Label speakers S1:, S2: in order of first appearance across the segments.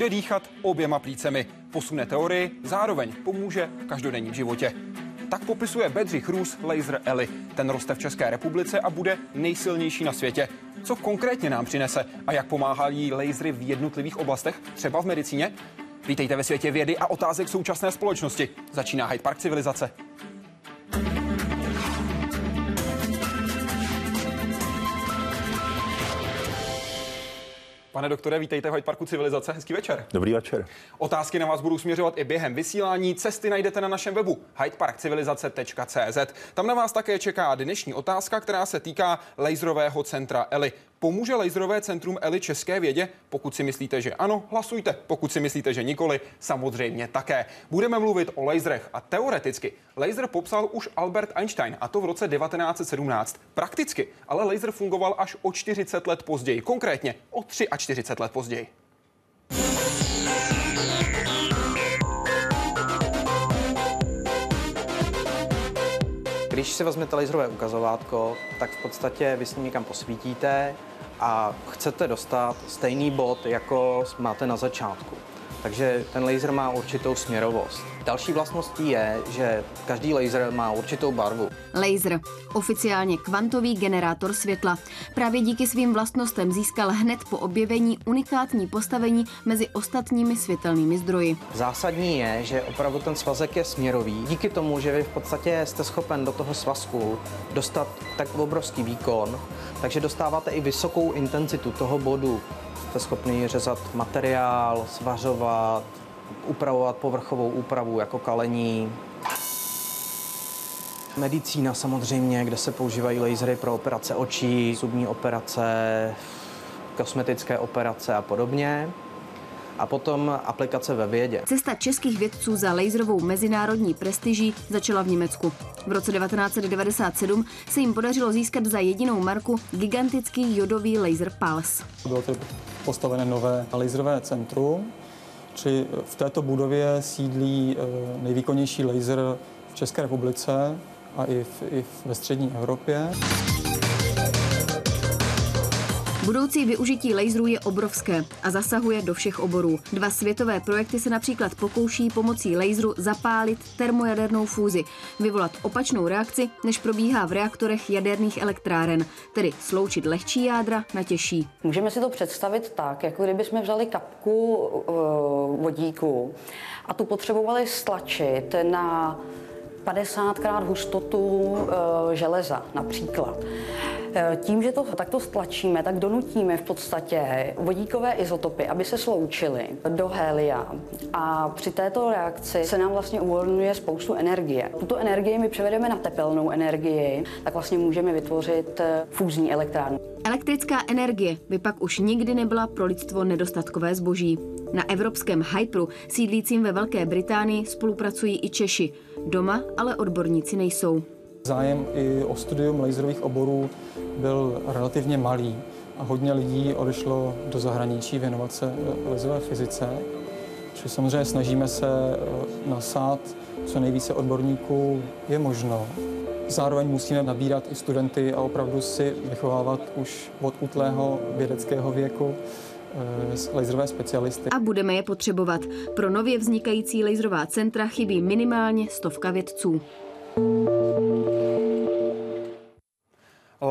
S1: bude dýchat oběma plícemi. Posune teorii, zároveň pomůže v každodenním životě. Tak popisuje Bedřich Růz laser Eli. Ten roste v České republice a bude nejsilnější na světě. Co konkrétně nám přinese a jak pomáhají lasery v jednotlivých oblastech, třeba v medicíně? Vítejte ve světě vědy a otázek současné společnosti. Začíná Hyde Park civilizace. Pane doktore, vítejte v Hyde Parku Civilizace. Hezký večer.
S2: Dobrý večer.
S1: Otázky na vás budou směřovat i během vysílání. Cesty najdete na našem webu hydeparkcivilizace.cz. Tam na vás také čeká dnešní otázka, která se týká laserového centra Eli. Pomůže laserové centrum Eli české vědě? Pokud si myslíte, že ano, hlasujte. Pokud si myslíte, že nikoli, samozřejmě také. Budeme mluvit o laserech a teoreticky. Laser popsal už Albert Einstein a to v roce 1917. Prakticky, ale laser fungoval až o 40 let později, konkrétně o 43 let později.
S3: Když si vezmete laserové ukazovátko, tak v podstatě vy s ním někam posvítíte a chcete dostat stejný bod, jako máte na začátku. Takže ten laser má určitou směrovost. Další vlastností je, že každý laser má určitou barvu.
S4: Laser, oficiálně kvantový generátor světla. Právě díky svým vlastnostem získal hned po objevení unikátní postavení mezi ostatními světelnými zdroji.
S3: Zásadní je, že opravdu ten svazek je směrový. Díky tomu, že vy v podstatě jste schopen do toho svazku dostat tak obrovský výkon, takže dostáváte i vysokou intenzitu toho bodu. Jste schopný řezat materiál, svařovat, upravovat povrchovou úpravu jako kalení. Medicína samozřejmě, kde se používají lasery pro operace očí, zubní operace, kosmetické operace a podobně a potom aplikace ve vědě.
S4: Cesta českých vědců za laserovou mezinárodní prestiží začala v Německu. V roce 1997 se jim podařilo získat za jedinou marku gigantický jodový laser Pulse.
S5: Bylo to postavené nové laserové centrum, či v této budově sídlí eh, nejvýkonnější laser v České republice a i, v, i ve střední Evropě.
S4: Budoucí využití laserů je obrovské a zasahuje do všech oborů. Dva světové projekty se například pokouší pomocí laseru zapálit termojadernou fúzi, vyvolat opačnou reakci, než probíhá v reaktorech jaderných elektráren, tedy sloučit lehčí jádra na těžší.
S6: Můžeme si to představit tak, jako kdybychom vzali kapku uh, vodíku a tu potřebovali stlačit na 50 krát hustotu uh, železa například. Eh, tím, že to takto stlačíme, tak donutíme v podstatě vodíkové izotopy, aby se sloučily do helia a při této reakci se nám vlastně uvolňuje spoustu energie. Tuto energii my převedeme na tepelnou energii, tak vlastně můžeme vytvořit eh, fúzní elektrárnu.
S4: Elektrická energie by pak už nikdy nebyla pro lidstvo nedostatkové zboží. Na evropském Hypru, sídlícím ve Velké Británii, spolupracují i Češi. Doma ale odborníci nejsou.
S5: Zájem i o studium laserových oborů byl relativně malý a hodně lidí odešlo do zahraničí věnovat se laserové fyzice. Čili samozřejmě snažíme se eh, nasát co nejvíce odborníků je možno. Zároveň musíme nabírat i studenty a opravdu si vychovávat už od útlého vědeckého věku laserové specialisty.
S4: A budeme je potřebovat. Pro nově vznikající laserová centra chybí minimálně stovka vědců.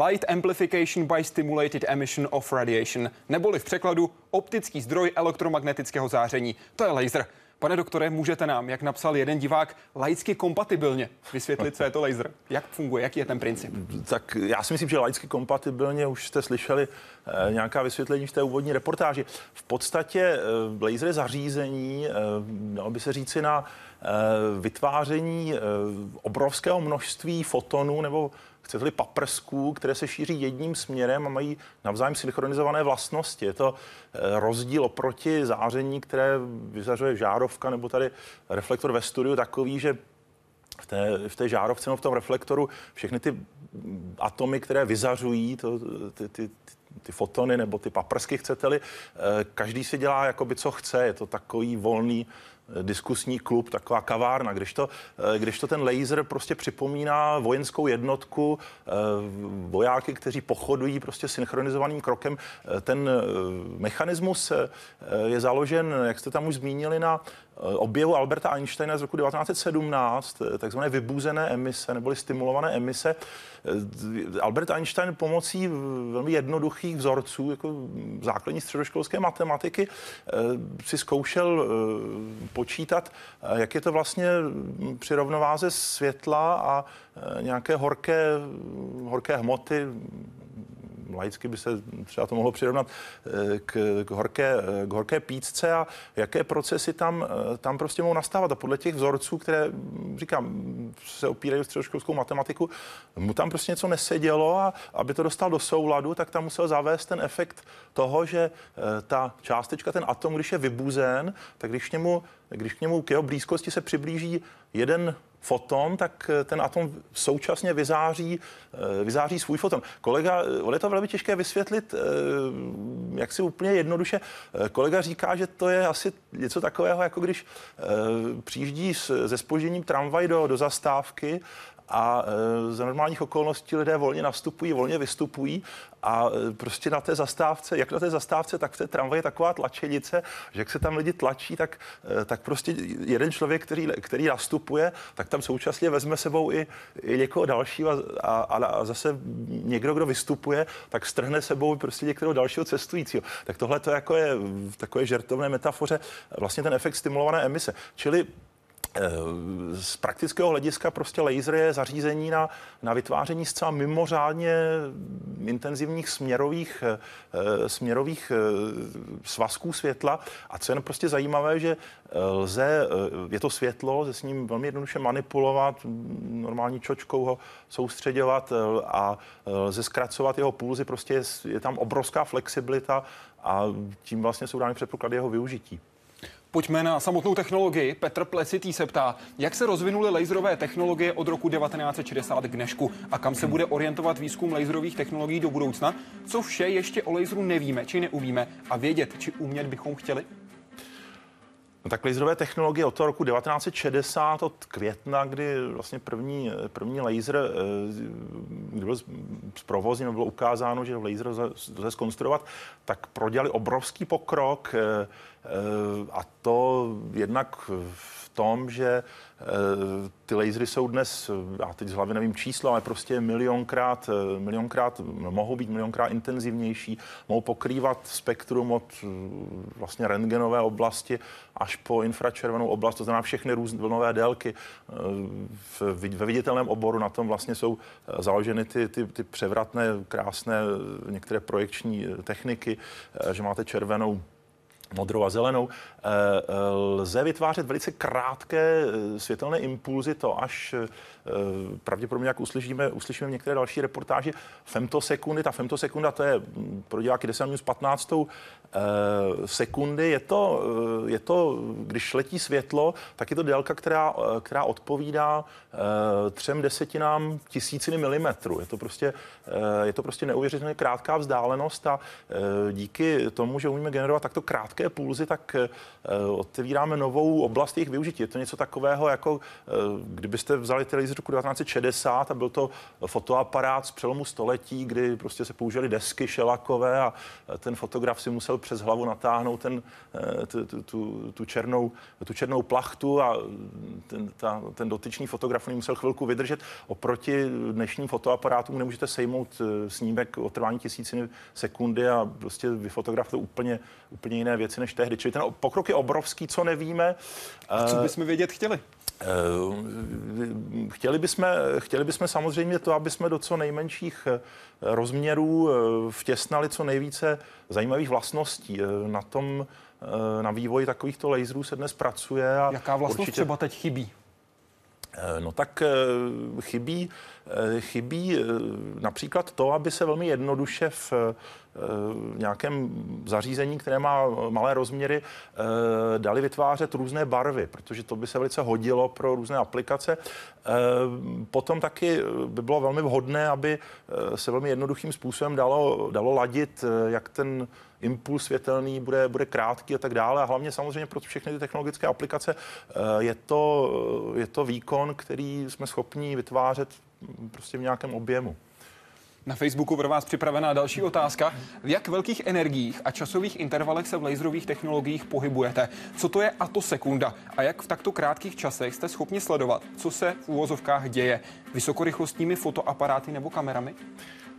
S1: Light Amplification by Stimulated Emission of Radiation, neboli v překladu optický zdroj elektromagnetického záření. To je laser. Pane doktore, můžete nám, jak napsal jeden divák, laicky kompatibilně vysvětlit, co je to laser? Jak funguje, jaký je ten princip?
S2: Tak já si myslím, že laicky kompatibilně už jste slyšeli eh, nějaká vysvětlení v té úvodní reportáži. V podstatě eh, laser je zařízení, eh, dalo by se říci na eh, vytváření eh, obrovského množství fotonů nebo chcete-li paprsků, které se šíří jedním směrem a mají navzájem synchronizované vlastnosti. Je to eh, rozdíl oproti záření, které vyzařuje žárovka nebo tady reflektor ve studiu takový, že v té, v té žárovce nebo v tom reflektoru všechny ty atomy, které vyzařují to, ty, ty, ty fotony nebo ty paprsky, chcete-li, eh, každý si dělá jakoby co chce. Je to takový volný, diskusní klub, taková kavárna, když to, když to ten laser prostě připomíná vojenskou jednotku, vojáky, kteří pochodují prostě synchronizovaným krokem. Ten mechanismus je založen, jak jste tam už zmínili, na objevu Alberta Einsteina z roku 1917, takzvané vybuzené emise neboli stimulované emise. Albert Einstein pomocí velmi jednoduchých vzorců, jako základní středoškolské matematiky, si zkoušel počítat, jak je to vlastně při rovnováze světla a nějaké horké, horké hmoty, laicky by se třeba to mohlo přirovnat eh, k, k, horké, k horké pícce a jaké procesy tam, eh, tam prostě mohou nastávat. A podle těch vzorců, které, říkám, se opírají o středoškolskou matematiku, mu tam prostě něco nesedělo a aby to dostal do souladu, tak tam musel zavést ten efekt toho, že eh, ta částečka, ten atom, když je vybuzen, tak když k němu, když k němu k jeho blízkosti se přiblíží jeden foton, tak eh, ten atom současně vyzáří, eh, vyzáří svůj foton. Kolega, eh, on je to velmi těžké vysvětlit, jak si úplně jednoduše. Kolega říká, že to je asi něco takového, jako když přijíždí se spožením tramvaj do, do zastávky a e, za normálních okolností lidé volně nastupují, volně vystupují a e, prostě na té zastávce, jak na té zastávce, tak v té tramvaji je taková tlačenice, že jak se tam lidi tlačí, tak, e, tak prostě jeden člověk, který, který nastupuje, tak tam současně vezme sebou i, i někoho dalšího a, a, a zase někdo, kdo vystupuje, tak strhne sebou prostě některého dalšího cestujícího. Tak tohle to jako je v takové žertovné metafoře vlastně ten efekt stimulované emise. Čili z praktického hlediska prostě laser je zařízení na, na vytváření zcela mimořádně intenzivních směrových, eh, směrových eh, svazků světla. A co je prostě zajímavé, že lze, je to světlo, lze s ním velmi jednoduše manipulovat, normální čočkou ho soustředovat a lze zkracovat jeho pulzy, prostě je, je tam obrovská flexibilita a tím vlastně jsou dány předpoklady jeho využití.
S1: Pojďme na samotnou technologii. Petr Plesitý se ptá, jak se rozvinuly laserové technologie od roku 1960 k dnešku a kam se bude orientovat výzkum laserových technologií do budoucna? Co vše ještě o laseru nevíme či neuvíme a vědět či umět bychom chtěli?
S2: No tak laserové technologie od toho roku 1960, od května, kdy vlastně první, první laser, eh, kdy byl zprovozněn, bylo ukázáno, že laser lze zkonstruovat, tak prodělali obrovský pokrok eh, eh, a to jednak v tom, že Eh, ty lasery jsou dnes, já teď z hlavy nevím číslo, ale prostě milionkrát, eh, milionkrát, mohou být milionkrát intenzivnější, mohou pokrývat spektrum od eh, vlastně rentgenové oblasti až po infračervenou oblast, to znamená všechny různé vlnové délky. Ve viditelném oboru na tom vlastně jsou založeny ty, ty, ty převratné, krásné některé projekční techniky, že máte červenou modrou a zelenou, eh, eh, lze vytvářet velice krátké eh, světelné impulzy, to až pravděpodobně, jak uslyšíme, uslyšíme v některé další reportáži, femtosekundy. Ta femtosekunda, to je hm, pro diváky 10 minus 15 sekundy. Je to, je to, když letí světlo, tak je to délka, která, která odpovídá třem desetinám tisíciny milimetru. Je to prostě, je to prostě neuvěřitelně krátká vzdálenost a díky tomu, že umíme generovat takto krátké pulzy, tak eh, otevíráme novou oblast jejich využití. Je to něco takového, jako eh, kdybyste vzali televizi roku 1960 a byl to fotoaparát z přelomu století, kdy prostě se použili desky šelakové a ten fotograf si musel přes hlavu natáhnout ten, eh, tu, tu, tu, černou, tu černou plachtu a ten, ta, ten dotyčný fotograf musel chvilku vydržet. Oproti dnešním fotoaparátům nemůžete sejmout snímek o trvání tisíciny sekundy a prostě vyfotografujete úplně, úplně jiné věci věci než tehdy. Čili ten pokrok je obrovský, co nevíme.
S1: A co bychom vědět chtěli? Eh,
S2: chtěli bychom, chtěli bychom samozřejmě to, aby jsme do co nejmenších eh, rozměrů eh, vtěsnali co nejvíce zajímavých vlastností. Na tom, na vývoji takovýchto laserů se dnes pracuje. A
S1: Jaká vlastnost určitě... třeba teď chybí?
S2: No tak chybí, chybí například to, aby se velmi jednoduše v nějakém zařízení, které má malé rozměry, dali vytvářet různé barvy, protože to by se velice hodilo pro různé aplikace. Potom taky by bylo velmi vhodné, aby se velmi jednoduchým způsobem dalo, dalo ladit, jak ten impuls světelný bude, bude krátký a tak dále. A hlavně samozřejmě pro všechny ty technologické aplikace je to, je to výkon, který jsme schopni vytvářet prostě v nějakém objemu.
S1: Na Facebooku pro vás připravená další otázka. V jak velkých energiích a časových intervalech se v laserových technologiích pohybujete? Co to je atosekunda? A jak v takto krátkých časech jste schopni sledovat, co se v úvozovkách děje? Vysokorychlostními fotoaparáty nebo kamerami?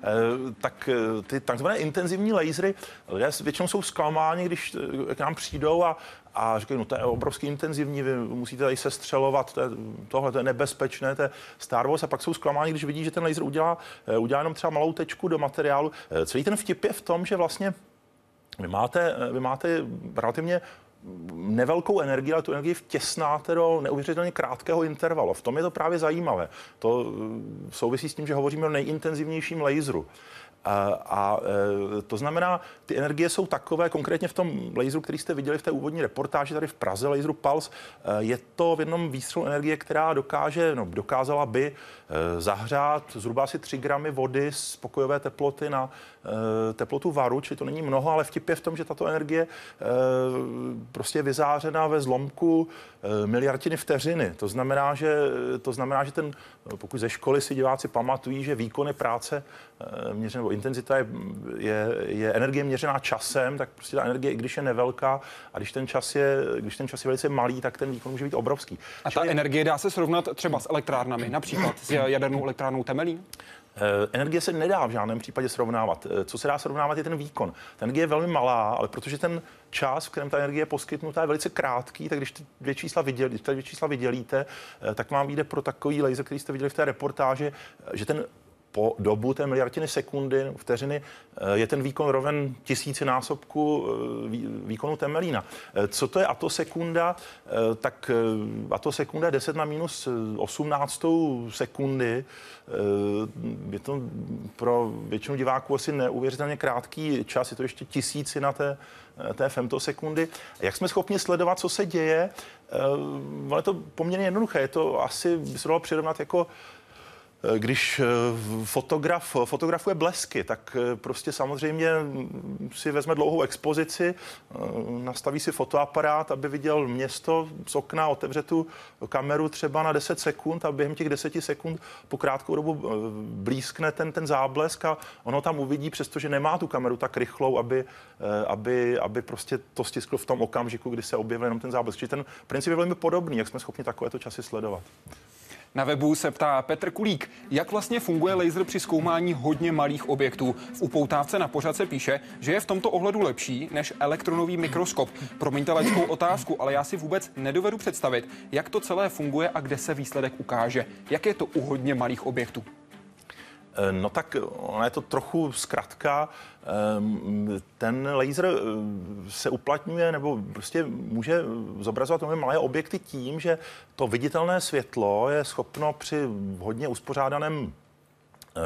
S2: Eh, tak eh, ty takzvané intenzivní lasery, lidé většinou jsou zklamáni, když eh, k nám přijdou a, a říkají, no to je obrovský intenzivní, vy musíte tady se střelovat, to je, tohle to je nebezpečné, to je Star Wars a pak jsou zklamáni, když vidí, že ten laser udělá, udělá jenom třeba malou tečku do materiálu. Celý ten vtip je v tom, že vlastně vy máte, vy máte relativně nevelkou energii, ale tu energii vtěsnáte do neuvěřitelně krátkého intervalu. V tom je to právě zajímavé. To souvisí s tím, že hovoříme o nejintenzivnějším laseru. A, a e, to znamená, ty energie jsou takové, konkrétně v tom laseru, který jste viděli v té úvodní reportáži tady v Praze, laseru Pulse, e, je to v jednom výstřelu energie, která dokáže, no, dokázala by zahřát zhruba asi 3 gramy vody z pokojové teploty na teplotu varu, čili to není mnoho, ale vtip je v tom, že tato energie prostě je vyzářena ve zlomku miliardiny vteřiny. To znamená, že, to znamená, že ten, pokud ze školy si diváci pamatují, že výkony práce měřené intenzita je, je, je energie měřená časem, tak prostě ta energie, i když je nevelká a když ten čas je, když ten čas je velice malý, tak ten výkon může být obrovský.
S1: A ta Čili... energie dá se srovnat třeba s elektrárnami, například s jadernou elektrárnou Temelín?
S2: Eh, energie se nedá v žádném případě srovnávat. Eh, co se dá srovnávat, je ten výkon. Ta energie je velmi malá, ale protože ten čas, v kterém ta energie je poskytnutá, je velice krátký, tak když ty dvě čísla, vidělí, ty dvě čísla vydělíte, eh, tak vám vyjde pro takový laser, který jste viděli v té reportáži, že ten po dobu té miliardiny sekundy, vteřiny, eh, je ten výkon roven tisícinásobku eh, výkonu Temelína. Eh, co to je atosekunda? Tak atosekunda je 10 na minus 18 sekundy. Je to pro většinu diváků asi neuvěřitelně krátký čas, je to ještě tisíci na té, té femtosekundy. Jak jsme schopni sledovat, co se děje? Ale to poměrně jednoduché. Je to asi, by se dalo přirovnat jako když eh, fotograf fotografuje blesky, tak eh, prostě samozřejmě si vezme dlouhou expozici, nastaví si fotoaparát, aby viděl město z okna, otevře tu kameru třeba na 10 sekund a během těch 10 sekund po krátkou dobu blízkne ten, ten záblesk a ono tam uvidí, přestože nemá tu kameru tak rychlou, aby, aby, aby prostě to stiskl v tom okamžiku, kdy se objevil jenom ten záblesk. Čili ten princip je velmi podobný, jak jsme schopni takovéto časy sledovat.
S1: Na webu se ptá Petr Kulík, jak vlastně funguje laser při zkoumání hodně malých objektů. V upoutávce na pořad se píše, že je v tomto ohledu lepší než elektronový mikroskop. Promiňte laickou otázku, ale já si vůbec nedovedu představit, jak to celé funguje a kde se výsledek ukáže. Jak je to u hodně malých objektů?
S2: Eh, no tak ona je to trochu zkratka. Ehm, ten laser eh, se uplatňuje nebo prostě může zobrazovat malé objekty tím, že to viditelné světlo je schopno při hodně uspořádaném eh,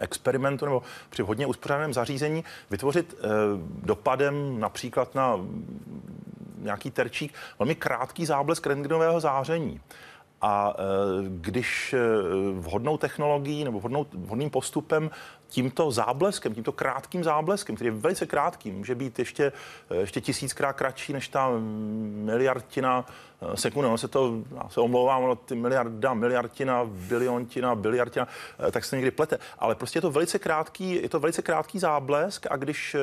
S2: experimentu nebo při hodně uspořádaném zařízení vytvořit dopadem například na nějaký terčík velmi krátký záblesk rentgenového záření. A e, když e, vhodnou technologií nebo vhodnou, vhodným postupem tímto zábleskem, tímto krátkým zábleskem, který je velice krátký, může být ještě, e, ještě tisíckrát kratší než ta miliardina sekundy, ono se to, já se omlouvám, ono ty miliarda, miliardina, biliontina, biliardina, tak se někdy plete. Ale prostě je to velice krátký, je to velice krátký záblesk a když,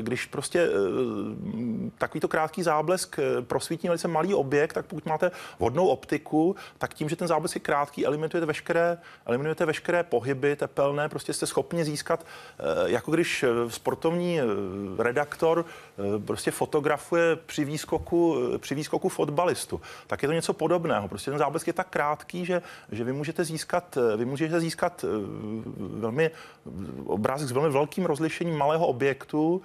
S2: když prostě takovýto krátký záblesk prosvítí velice malý objekt, tak pokud máte vhodnou optiku, tak tím, že ten záblesk je krátký, eliminujete veškeré, eliminujete veškeré pohyby tepelné, prostě jste schopni získat, eh, jako když eh, sportovní eh, redaktor prostě fotografuje při výskoku, při výskoku fotbalistu, tak je to něco podobného. Prostě ten záblesk je tak krátký, že, že vy můžete získat, vy můžete získat velmi obrázek s velmi velkým rozlišením malého objektu,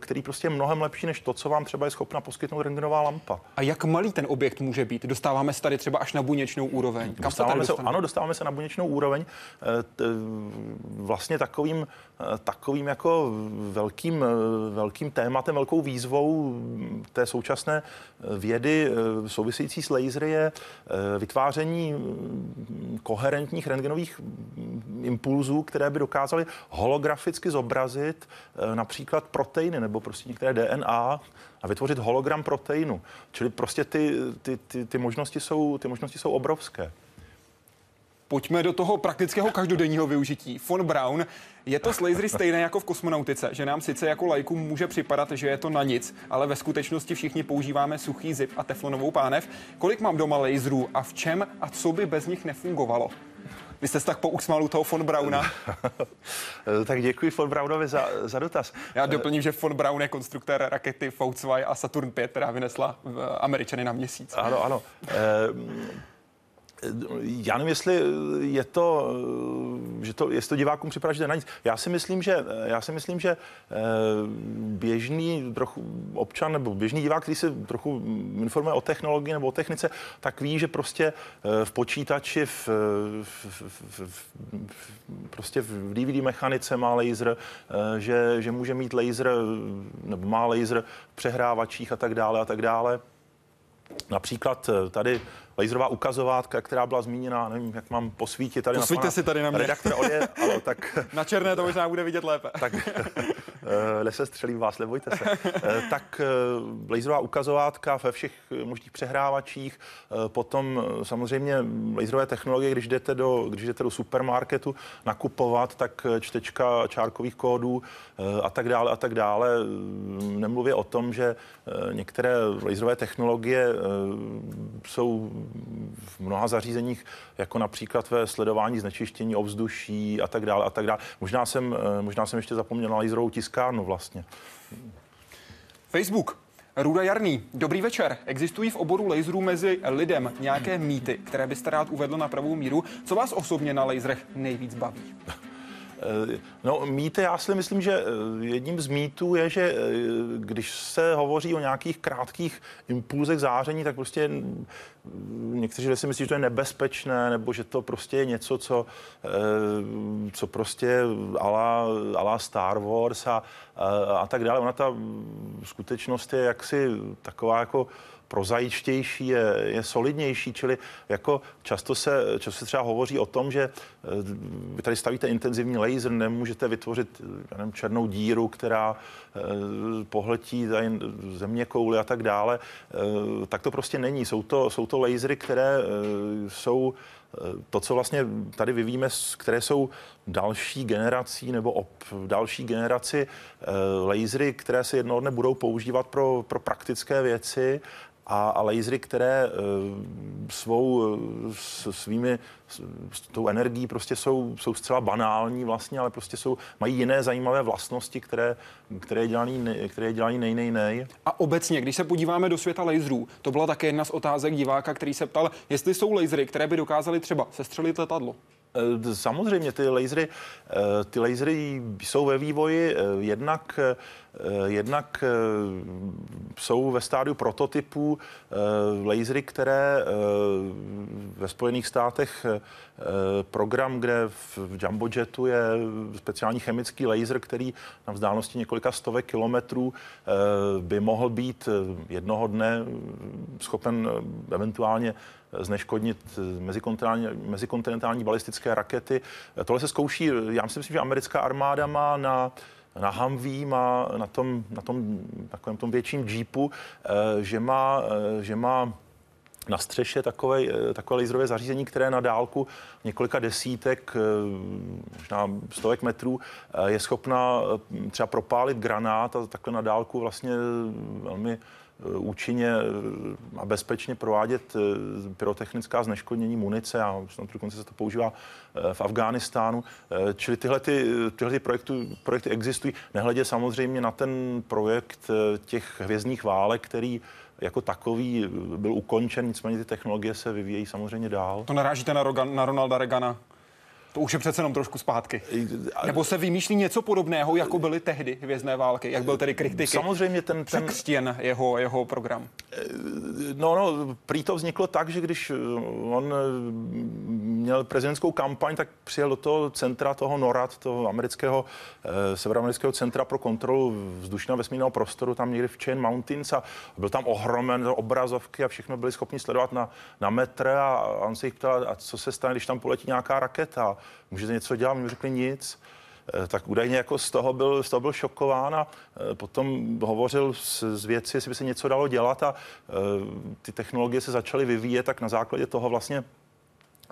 S2: který prostě je mnohem lepší než to, co vám třeba je schopna poskytnout rengenová lampa.
S1: A jak malý ten objekt může být? Dostáváme se tady třeba až na buněčnou úroveň.
S2: Kam dostáváme se, ano, dostáváme se na buněčnou úroveň. Eh, vlastně takovým, takovým jako velkým, velkým tématem, velkou výzvou té současné vědy související s lasery je vytváření koherentních rentgenových impulzů, které by dokázaly holograficky zobrazit například proteiny nebo prostě některé DNA a vytvořit hologram proteinu. Čili prostě ty, ty, ty, ty, možnosti, jsou, ty možnosti jsou obrovské.
S1: Pojďme do toho praktického každodenního využití. Von Braun, je to s lasery stejné jako v kosmonautice, že nám sice jako lajku může připadat, že je to na nic, ale ve skutečnosti všichni používáme suchý zip a teflonovou pánev. Kolik mám doma laserů a v čem a co by bez nich nefungovalo? Vy jste se tak pousmál u toho von Brauna.
S2: tak děkuji von Braunovi za, za dotaz.
S1: Já doplním, že von Braun je konstruktér rakety V2 a Saturn 5, která vynesla Američany na měsíc.
S2: Ano, ano. Já nevím, jestli je to, že to, jestli to divákům je na nic. Já si myslím, že, já si myslím, že eh, běžný trochu občan nebo běžný divák, který se trochu informuje o technologii nebo o technice, tak ví, že prostě eh, v počítači, v, v, v, v, prostě v DVD mechanice má laser, eh, že, že může mít laser nebo má laser v přehrávačích a tak dále a tak dále. Například tady laserová ukazovátka, která byla zmíněna, nevím, jak mám posvítit tady
S1: Posvíte
S2: na
S1: si tady na mě.
S2: Redaktor Oje, ale tak...
S1: na černé to možná bude vidět lépe.
S2: tak nesestřelím vás, nebojte se. Eh, tak eh, laserová ukazovátka ve všech možných přehrávačích, eh, potom samozřejmě laserové technologie, když jdete do, když jdete do supermarketu nakupovat, tak čtečka čárkových kódů a tak dále a tak dále. Nemluvě o tom, že některé laserové technologie jsou v mnoha zařízeních, jako například ve sledování znečištění ovzduší a tak dále a tak dále. Možná jsem, eh, možná jsem ještě zapomněl na laserovou tiskárnu vlastně.
S1: Facebook. Ruda Jarný, dobrý večer. Existují v oboru laserů mezi lidem nějaké mýty, které byste rád uvedl na pravou míru? Co vás osobně na laserech nejvíc baví?
S2: Eh, no, mýty, já si myslím, že eh, jedním z mýtů je, že eh, když se hovoří o nějakých krátkých impulzech záření, tak prostě někteří si myslí, že to je nebezpečné, nebo že to prostě je něco, co, co prostě ala, ala Star Wars a, a, a tak dále. Ona ta skutečnost je jaksi taková jako prozaičtější, je, je solidnější, čili jako často se, často se třeba hovoří o tom, že eh, vy tady stavíte intenzivní laser, nemůžete vytvořit nevím, černou díru, která eh, pohltí země kouly a tak dále. Eh, tak to prostě není. Jsou to, jsou to lasery, které jsou to, co vlastně tady vyvíjíme, které jsou další generací nebo ob další generaci lasery, které se jednoho dne budou používat pro, pro praktické věci a, a lasery, které e, svou e, s, svými s, s tou energií prostě jsou, jsou zcela banální vlastně, ale prostě jsou, mají jiné zajímavé vlastnosti, které, které je dělaný, které je dělaný nej, nej, nej.
S1: A obecně, když se podíváme do světa laserů, to byla také jedna z otázek diváka, který se ptal, jestli jsou lasery, které by dokázaly třeba sestřelit letadlo.
S2: E, samozřejmě ty lasery, ty lasery jsou ve vývoji jednak Eh, jednak eh, jsou ve stádiu prototypů eh, lasery, které ve Spojených státech program, kde v Jumbo Jetu je speciální chemický laser, který na vzdálenosti několika stovek kilometrů by mohl být jednoho dne schopen eventuálně zneškodnit mezikontinentální, mezikontinentální balistické rakety. Tohle se zkouší, já myslím, že americká armáda má na na Humvee má na tom, na tom takovém tom větším jeepu, eh, že má, eh, že má na střeše takové, eh, takové laserové zařízení, které na dálku několika desítek, možná stovek metrů je schopna třeba propálit granát a takhle na dálku vlastně velmi účinně a bezpečně provádět pyrotechnická zneškodnění munice a snad dokonce se to používá v Afghánistánu. Čili tyhle, ty, tyhle ty projekty, projekty existují, nehledě samozřejmě na ten projekt těch hvězdných válek, který jako takový byl ukončen, nicméně ty technologie se vyvíjejí samozřejmě dál.
S1: To narážíte na, Rogan, na Ronalda Regana? To už je přece jenom trošku zpátky. Nebo se vymýšlí něco podobného, jako byly tehdy hvězdné války, jak byl tedy kritiky.
S2: Samozřejmě ten... ten...
S1: Překřtěn jeho, jeho program.
S2: No, no, prý to vzniklo tak, že když on měl prezidentskou kampaň, tak přijel do toho centra toho NORAD, toho amerického, eh, severoamerického centra pro kontrolu vzdušného vesmírného prostoru, tam někde v Chain Mountains a byl tam ohromen obrazovky a všechno byli schopni sledovat na, na metr a on se jich ptal, a co se stane, když tam poletí nějaká raketa, můžete něco dělat, mi řekli nic. Eh, tak údajně jako z toho byl, z toho byl šokován a eh, potom hovořil s, s věci, jestli by se něco dalo dělat a eh, ty technologie se začaly vyvíjet, tak na základě toho vlastně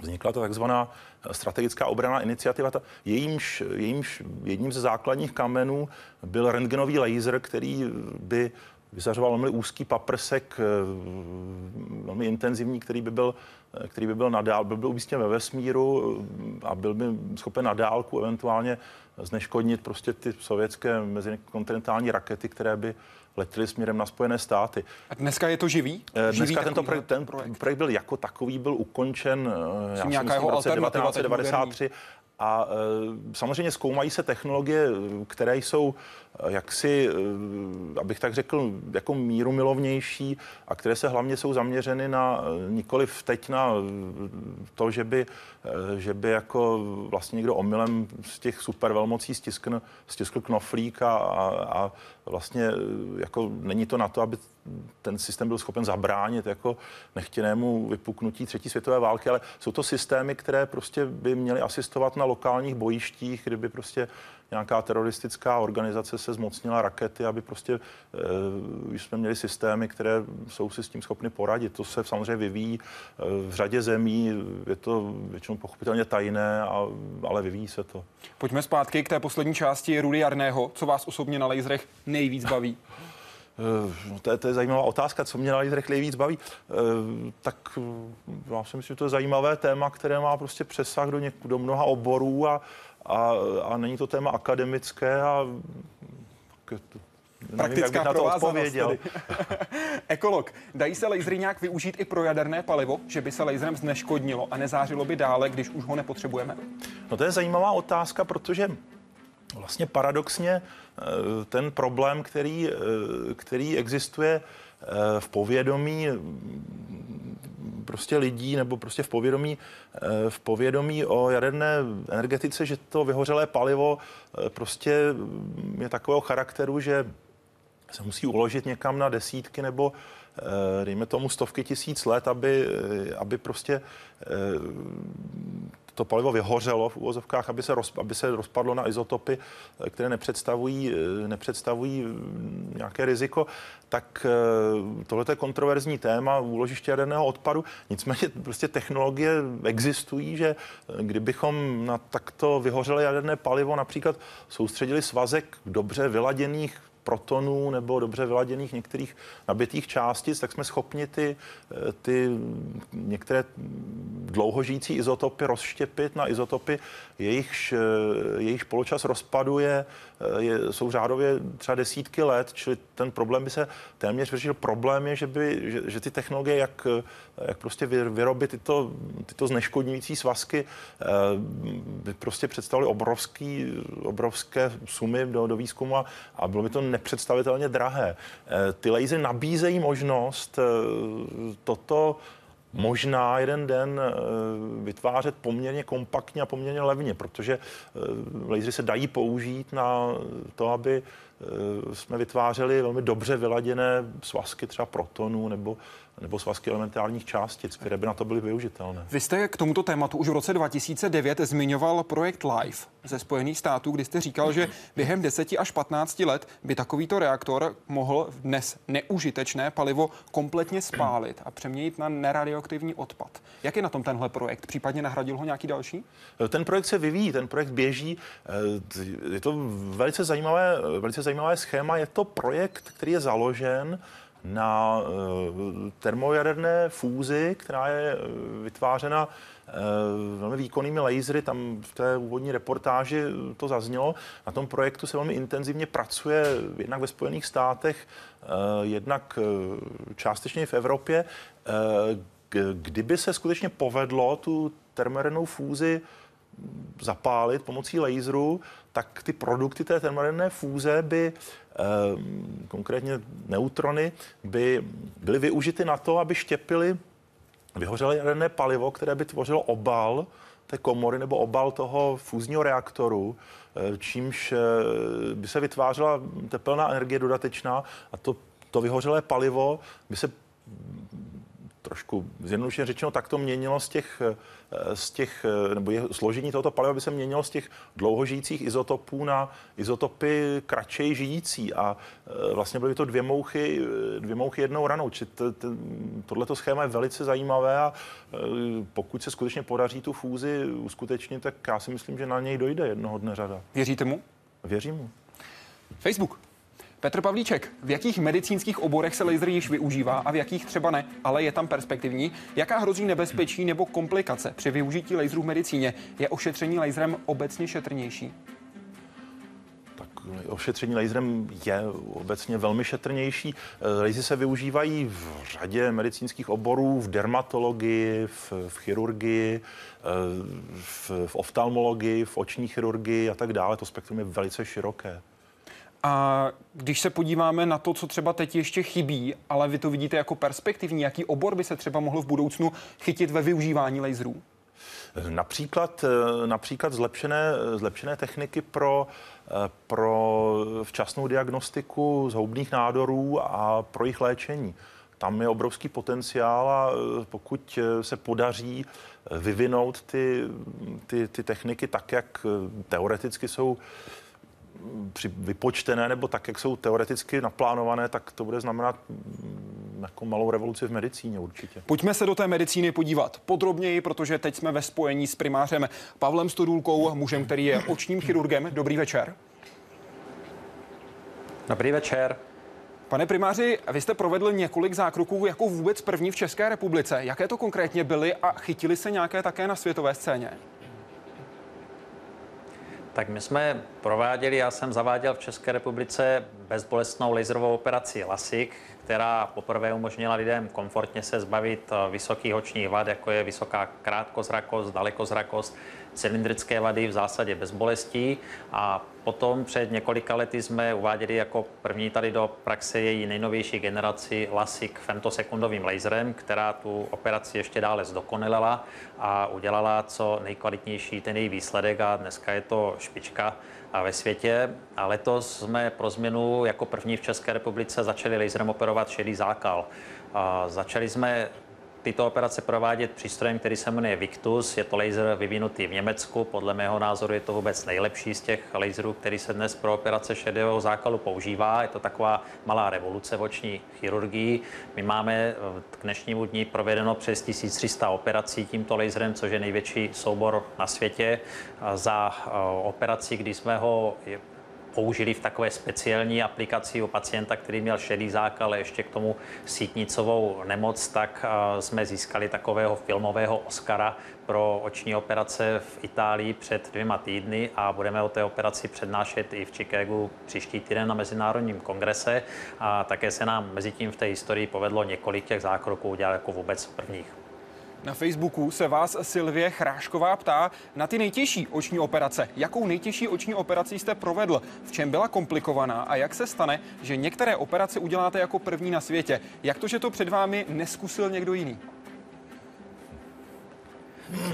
S2: vznikla ta takzvaná strategická obraná iniciativa. Ta, jejímž, jejímž jedním ze základních kamenů byl rentgenový laser, který by vyzařoval velmi úzký paprsek, velmi intenzivní, který by byl který by byl nadál, byl, byl umístěn ve vesmíru a byl by schopen na dálku eventuálně zneškodnit prostě ty sovětské mezikontinentální rakety, které by letěly směrem na Spojené státy.
S1: A dneska je to živý?
S2: Eh, živý dneska tento projekt, ten projekt. projekt byl jako takový, byl ukončen eh, já si myslím, v roce 1993 a e, samozřejmě zkoumají se technologie, které jsou jaksi, e, abych tak řekl, jako míru milovnější a které se hlavně jsou zaměřeny na nikoli teď na to, že by, že by jako vlastně někdo omylem z těch supervelmocí stiskl, stiskl knoflík a, a, a vlastně jako není to na to, aby ten systém byl schopen zabránit jako nechtěnému vypuknutí třetí světové války, ale jsou to systémy, které prostě by měly asistovat na lokálních bojištích, kdyby prostě nějaká teroristická organizace se zmocnila rakety, aby prostě už jsme měli systémy, které jsou si s tím schopny poradit. To se samozřejmě vyvíjí uh, v řadě zemí, je to většinou pochopitelně tajné, a, ale vyvíjí se to.
S1: Pojďme zpátky k té poslední části Rudy Jarného. Co vás osobně na laserech nejvíc baví?
S2: Eh, no to, je, to je zajímavá otázka, co mě na lídrech nejvíc baví. Eh, tak eh, já si myslím, že to je zajímavé téma, které má prostě přesah do, něk, do mnoha oborů a, a, a není to téma akademické a
S1: Praktická nevím, jak na to Ekolog, dají se lasery nějak využít i pro jaderné palivo, že by se laserem zneškodnilo a nezářilo by dále, když už ho nepotřebujeme?
S2: No to je zajímavá otázka, protože vlastně paradoxně eh, ten problém, který, eh, který existuje eh, v povědomí prostě lidí nebo prostě v povědomí, v povědomí o jaderné energetice, že to vyhořelé palivo prostě je takového charakteru, že se musí uložit někam na desítky nebo dejme tomu stovky tisíc let, aby, aby prostě to palivo vyhořelo v úvozovkách, aby se, roz, aby se rozpadlo na izotopy, eh, které nepředstavují, eh, nepředstavují mm, nějaké riziko, tak eh, tohle je kontroverzní téma úložiště jaderného odpadu. Nicméně prostě technologie existují, že kdybychom na takto vyhořelé jaderné palivo například soustředili svazek dobře vyladěných protonů nebo dobře vyladěných některých nabitých částic, tak jsme schopni ty, eh, ty některé dlouhožijící izotopy rozštěpit na izotopy, jejichž, eh, jejich poločas rozpadu je, eh, je, jsou řádově třeba desítky let, čili ten problém by se téměř vyřešil. Problém je, že, by, že, že ty technologie, jak, jak prostě vyrobit tyto, tyto zneškodňující svazky, by prostě představily obrovský, obrovské sumy do, do výzkumu a, a bylo by to nepředstavitelně drahé. Eh, ty lasery nabízejí možnost eh, toto možná jeden den eh, vytvářet poměrně kompaktně a poměrně levně, protože lasery se dají použít na to, aby jsme vytvářeli velmi dobře vyladěné svazky třeba protonů nebo nebo svazky elementárních částic, které by na to byly využitelné.
S1: Vy jste k tomuto tématu už v roce 2009 zmiňoval projekt LIFE ze Spojených států, kdy jste říkal, že během 10 až 15 let by takovýto reaktor mohl dnes neužitečné palivo kompletně spálit a přeměnit na neradioaktivní odpad. Jak je na tom tenhle projekt? Případně nahradil ho nějaký další?
S2: Ten projekt se vyvíjí, ten projekt běží. Je to velice zajímavé, velice zajímavé schéma. Je to projekt, který je založen na eh, termojaderné fúzi, která je eh, vytvářena eh, velmi výkonnými lasery, tam v té úvodní reportáži to zaznělo. Na tom projektu se velmi intenzivně pracuje jednak ve Spojených státech, jednak částečně v Evropě. Kdyby se skutečně povedlo tu termojadernou fúzi zapálit pomocí laseru, tak ty produkty té termojaderné fúze by eh, konkrétně neutrony by byly využity na to, aby štěpily vyhořelé jaderné palivo, které by tvořilo obal té komory nebo obal toho fúzního reaktoru, eh, čímž eh, by se vytvářela tepelná energie dodatečná a to, to vyhořelé palivo by se trošku zjednodušeně řečeno tak to měnilo z těch, eh, z těch, nebo je, složení tohoto paliva by se měnilo z těch dlouhožijících izotopů na izotopy kratšej žijící a vlastně byly to dvě mouchy, dvě mouchy jednou ranou. Či tohleto schéma je velice zajímavé a pokud se skutečně podaří tu fúzi uskutečnit, tak já si myslím, že na něj dojde jednoho dne řada.
S1: Věříte mu?
S2: Věřím mu.
S1: Facebook. Petr Pavlíček, v jakých medicínských oborech se laser již využívá a v jakých třeba ne, ale je tam perspektivní? Jaká hrozí nebezpečí nebo komplikace při využití laserů v medicíně? Je ošetření laserem obecně šetrnější?
S2: ošetření laserem je obecně velmi šetrnější. Lasery se využívají v řadě medicínských oborů, v dermatologii, v, v chirurgii, v, v oftalmologii, v oční chirurgii a tak dále. To spektrum je velice široké.
S1: A když se podíváme na to, co třeba teď ještě chybí, ale vy to vidíte jako perspektivní, jaký obor by se třeba mohl v budoucnu chytit ve využívání laserů?
S2: Například, například zlepšené, zlepšené techniky pro pro včasnou diagnostiku zhoubných nádorů a pro jejich léčení. Tam je obrovský potenciál a pokud se podaří vyvinout ty, ty, ty techniky tak, jak teoreticky jsou při vypočtené nebo tak, jak jsou teoreticky naplánované, tak to bude znamenat mm, jako malou revoluci v medicíně určitě.
S1: Pojďme se do té medicíny podívat podrobněji, protože teď jsme ve spojení s primářem Pavlem Stodůlkou, mužem, který je očním chirurgem. Dobrý večer.
S7: Dobrý večer.
S1: Pane primáři, vy jste provedl několik zákroků jako vůbec první v České republice. Jaké to konkrétně byly a chytili se nějaké také na světové scéně?
S7: Tak my jsme prováděli, já jsem zaváděl v České republice bezbolestnou laserovou operaci LASIK, která poprvé umožnila lidem komfortně se zbavit eh, vysokých očních vad, jako je vysoká krátkozrakost, dalekozrakost, cylindrické vady v zásadě bez bolestí a potom před několika lety jsme uváděli jako první tady do praxe její nejnovější generaci LASIK femtosekundovým laserem, která tu operaci ještě dále zdokonalila a udělala co nejkvalitnější ten její výsledek a dneska je to špička ve světě. A letos jsme pro změnu jako první v České republice začali laserem operovat šedý zákal. A začali jsme tyto operace provádět přístrojem, který se jmenuje Victus. Je to laser vyvinutý v Německu. Podle mého názoru je to vůbec nejlepší z těch laserů, který se dnes pro operace šedého zákalu používá. Je to taková malá revoluce v oční chirurgii. My máme k dnešnímu dní provedeno přes 1300 operací tímto laserem, což je největší soubor na světě. Za operaci, kdy jsme ho použili v takové speciální aplikaci u pacienta, který měl šedý zákal, ale ještě k tomu sítnicovou nemoc, tak eh, jsme získali takového filmového Oscara pro oční operace v Itálii před dvěma týdny a budeme o té operaci přednášet i v Chicagu příští týden na Mezinárodním kongrese. A také se nám mezi tím v té historii povedlo několik těch zákroků udělat jako vůbec prvních.
S1: Na Facebooku se vás Silvie Chrášková ptá na ty nejtěžší oční operace. Jakou nejtěžší oční operaci jste provedl? V čem byla komplikovaná a jak se stane, že některé operace uděláte jako první na světě? Jak to, že to před vámi neskusil někdo jiný?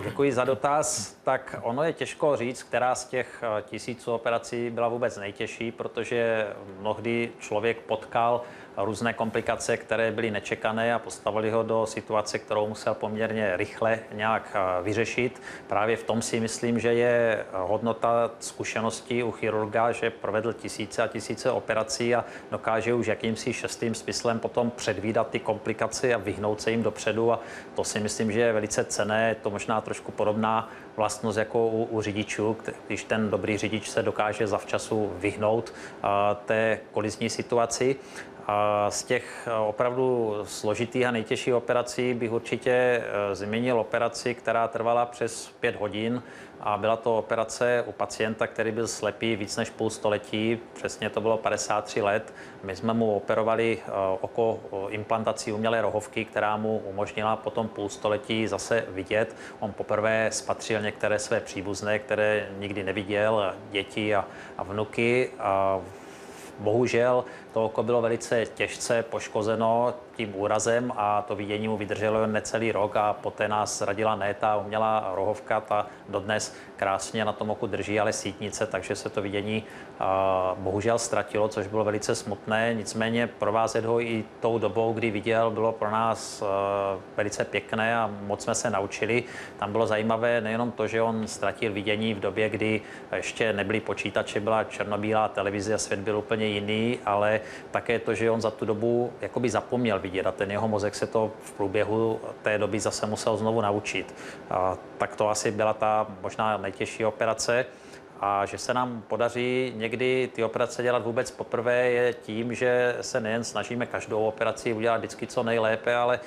S7: Děkuji za dotaz. Tak ono je těžko říct, která z těch eh, tisíců operací byla vůbec nejtěžší, protože mnohdy člověk potkal různé komplikace, které byly nečekané a postavili ho do situace, kterou musel poměrně rychle nějak vyřešit. Právě v tom si myslím, že je hodnota zkušeností u chirurga, že provedl tisíce a tisíce operací a dokáže už jakýmsi šestým smyslem potom předvídat ty komplikace a vyhnout se jim dopředu a to si myslím, že je velice cené. Je to možná trošku podobná vlastnost jako u, u řidičů, když ten dobrý řidič se dokáže zavčasu vyhnout té kolizní situaci. A z těch opravdu složitých a nejtěžších operací bych určitě eh, zmínil operaci, která trvala přes pět hodin a byla to operace u pacienta, který byl slepý víc než půl století, přesně to bylo 53 let. My jsme mu operovali eh, oko implantací umělé rohovky, která mu umožnila potom půl století zase vidět. On poprvé spatřil některé své příbuzné, které nikdy neviděl, děti a, a vnuky. A bohužel To oko bylo velice těžce poškozeno tím úrazem a to vidění mu vydrželo jen necelý rok a poté nás radila ne ta umělá rohovka, ta dodnes krásně na tom oku drží, ale sítnice, takže se to vidění bohužel ztratilo, což bylo velice smutné. Nicméně provázet ho i tou dobou, kdy viděl, bylo pro nás velice pěkné a moc jsme se naučili. Tam bylo zajímavé nejenom to, že on ztratil vidění v době, kdy ještě nebyly počítače, byla černobílá televize a svět byl úplně jiný, ale také to, že on za tu dobu jakoby zapomněl vidět a ten jeho mozek se to v průběhu té doby zase musel znovu naučit. A tak to asi byla ta možná nejtěžší operace a že se nám podaří někdy ty operace dělat vůbec poprvé je tím, že se nejen snažíme každou operaci udělat vždycky co nejlépe, ale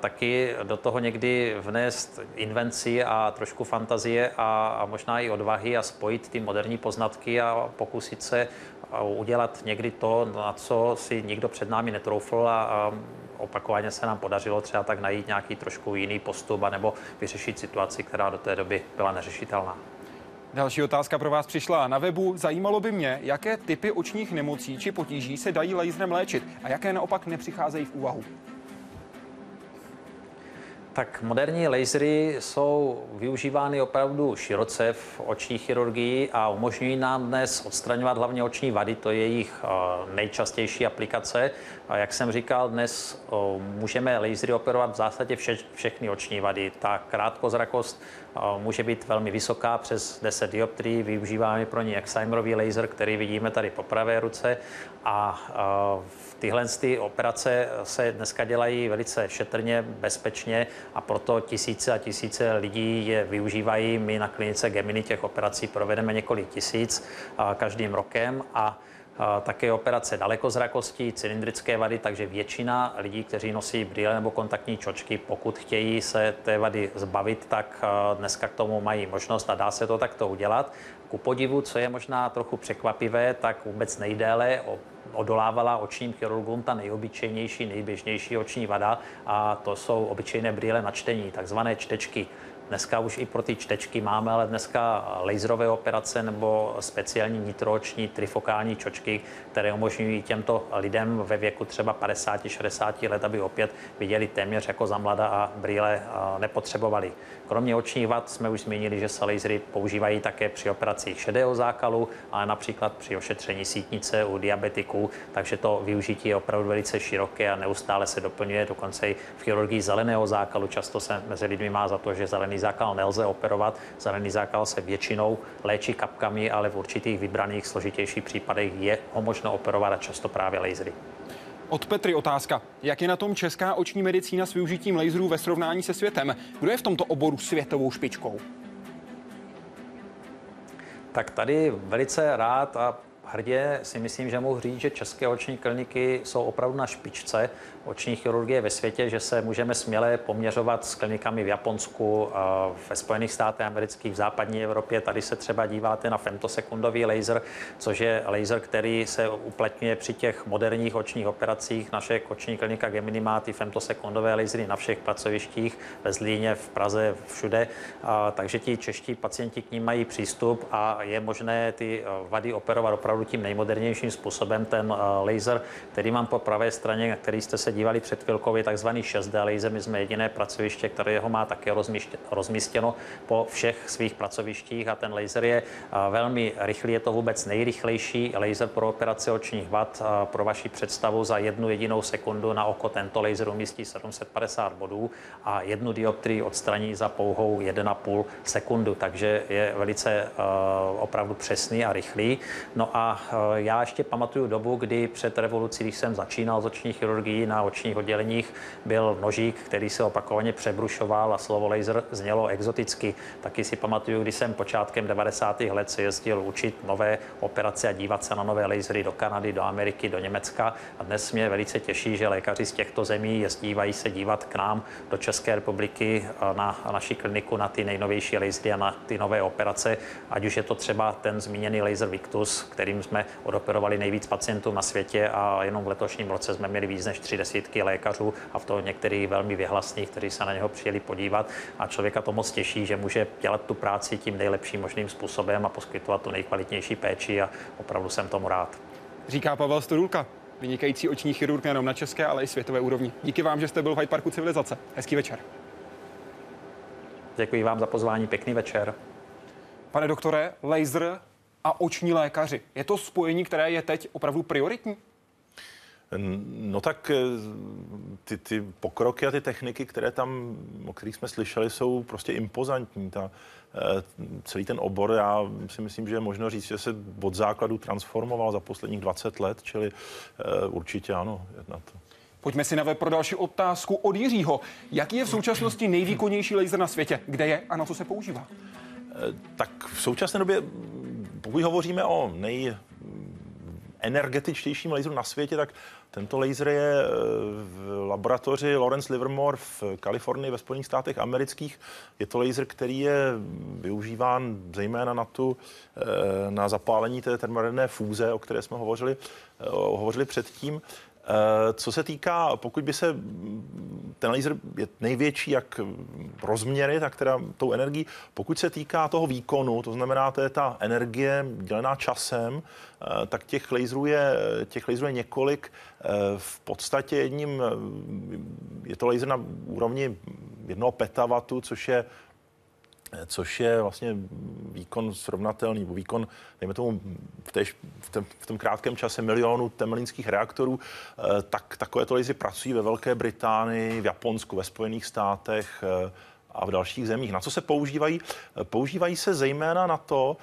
S7: taky do toho někdy vnést invenci a trošku fantazie a, a možná i odvahy a spojit ty moderní poznatky a pokusit se udělat někdy to, na co si nikdo před námi netroufl a, a opakovaně se nám podařilo třeba tak najít nějaký trošku jiný postup nebo vyřešit situaci, která do té doby byla neřešitelná.
S1: Další otázka pro vás přišla na webu. Zajímalo by mě, jaké typy očních nemocí či potíží se dají laserem léčit a jaké naopak nepřicházejí v úvahu.
S7: Tak moderní lasery jsou využívány opravdu široce v oční chirurgii a umožňují nám dnes odstraňovat hlavně oční vady, to je jejich eh, nejčastější aplikace. A jak jsem říkal, dnes eh, můžeme lasery operovat v zásadě vše, všechny oční vady. Ta krátkozrakost může být velmi vysoká, přes 10 dioptrií. Využíváme pro ní Excimerový laser, který vidíme tady po pravé ruce. A tyhle ty operace se dneska dělají velice šetrně, bezpečně a proto tisíce a tisíce lidí je využívají. My na klinice Gemini těch operací provedeme několik tisíc každým rokem a také operace dalekozrakosti, cylindrické vady, takže většina lidí, kteří nosí brýle nebo kontaktní čočky, pokud chtějí se té vady zbavit, tak dneska k tomu mají možnost a dá se to takto udělat. Ku podivu, co je možná trochu překvapivé, tak vůbec nejdéle odolávala očním chirurgům ta nejobyčejnější, nejběžnější oční vada a to jsou obyčejné brýle na čtení, takzvané čtečky. Dneska už i pro ty čtečky máme, ale dneska laserové operace nebo speciální nitrooční trifokální čočky, které umožňují těmto lidem ve věku třeba 50-60 let, aby opět viděli téměř jako za mlada a brýle nepotřebovali. Kromě očních vad jsme už zmínili, že se lasery používají také při operacích šedého zákalu, ale například při ošetření sítnice u diabetiků, takže to využití je opravdu velice široké a neustále se doplňuje. Dokonce i v chirurgii zeleného zákalu často se mezi lidmi má za to, že zelený zákal nelze operovat. Zelený zákal se většinou léčí kapkami, ale v určitých vybraných složitějších případech je ho možno operovat a často právě lasery.
S1: Od Petry otázka. Jak je na tom česká oční medicína s využitím laserů ve srovnání se světem? Kdo je v tomto oboru světovou špičkou?
S7: Tak tady velice rád a hrdě si myslím, že mohu říct, že české oční kliniky jsou opravdu na špičce oční chirurgie ve světě, že se můžeme směle poměřovat s klinikami v Japonsku, ve Spojených státech amerických, v západní Evropě. Tady se třeba díváte na femtosekundový laser, což je laser, který se uplatňuje při těch moderních očních operacích. Naše oční klinika Gemini má ty femtosekundové lasery na všech pracovištích, ve Zlíně, v Praze, všude. Takže ti čeští pacienti k ním mají přístup a je možné ty vady operovat opravdu tím nejmodernějším způsobem. Ten laser, který mám po pravé straně, na který jste se dívali před chvilkou, je takzvaný 6D laser. My jsme jediné pracoviště, které ho má také rozmístěno po všech svých pracovištích a ten laser je velmi rychlý, je to vůbec nejrychlejší laser pro operaci očních vad. Pro vaši představu za jednu jedinou sekundu na oko tento laser umístí 750 bodů a jednu dioptrii odstraní za pouhou 1,5 sekundu, takže je velice opravdu přesný a rychlý. No a já ještě pamatuju dobu, kdy před revolucí, když jsem začínal s oční chirurgií na očních odděleních byl nožík, který se opakovaně přebrušoval a slovo laser znělo exoticky. Taky si pamatuju, když jsem počátkem 90. let se jezdil učit nové operace a dívat se na nové lasery do Kanady, do Ameriky, do Německa. A dnes mě velice těší, že lékaři z těchto zemí jezdívají se dívat k nám do České republiky na naši kliniku na ty nejnovější lasery a na ty nové operace, ať už je to třeba ten zmíněný laser Victus, kterým jsme odoperovali nejvíc pacientů na světě a jenom v letošním roce jsme měli víc než tři desítky lékařů a v to některých velmi vyhlasných, kteří se na něho přijeli podívat a člověka to moc těší, že může dělat tu práci tím nejlepším možným způsobem a poskytovat tu nejkvalitnější péči a opravdu jsem tomu rád.
S1: Říká Pavel Studulka. vynikající oční chirurg nejenom na české, ale i světové úrovni. Díky vám, že jste byl v Hyde Parku Civilizace. Hezký večer.
S7: Děkuji vám za pozvání, pěkný večer.
S1: Pane doktore, laser a oční lékaři. Je to spojení, které je teď opravdu prioritní?
S2: No tak eh, ty, ty pokroky a ty techniky, které tam, o kterých jsme slyšeli, jsou prostě impozantní. Ta, eh, celý ten obor, já si myslím, že je možno říct, že se od základu transformoval za posledních 20 let, čili eh, určitě ano, na to.
S1: Pojďme si na web pro další otázku od Jiřího. Jaký je v současnosti nejvýkonnější laser na světě? Kde je a na co se používá?
S2: Tak v současné době, pokud hovoříme o nej energetičtějším laseru na světě, tak tento laser je eh, v laboratoři Lawrence Livermore v Kalifornii ve Spojených státech amerických. Je to laser, který je využíván zejména na, tu, eh, na zapálení té termojaderné fúze, o které jsme hovořili, eh, hovořili předtím. Eh, co se týká, pokud by se ten laser je největší jak rozměry, tak teda tou energií, pokud se týká toho výkonu, to znamená, to je ta energie dělená časem, eh, tak těch laserů je, těch laserů je několik. Eh, v podstatě jedním, je to laser na úrovni jednoho petawatu, což je což je vlastně výkon srovnatelný, výkon, dejme tomu, v, též, v, tom, v tom krátkém čase milionů temelinských reaktorů, eh, tak takovéto lasery pracují ve Velké Británii, v Japonsku, ve Spojených státech eh, a v dalších zemích. Na co se používají? Eh, používají se zejména na to,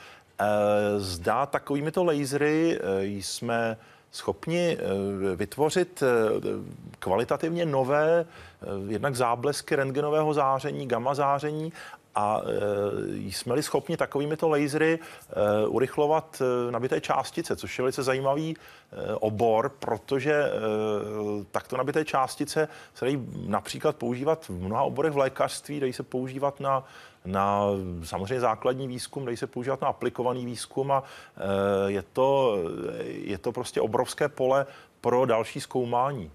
S2: zdá takovými to lasery jsme schopni vytvořit kvalitativně nové jednak záblesky rentgenového záření, gamma záření a e, jsme-li schopni takovými to lasery e, urychlovat e, nabité částice, což je velice zajímavý obor, protože takto nabité částice se dají například používat v mnoha oborech v lékařství, dají se používat na na samozřejmě základní výzkum, dají se používat na aplikovaný výzkum a je to, je to prostě obrovské pole pro další zkoumání.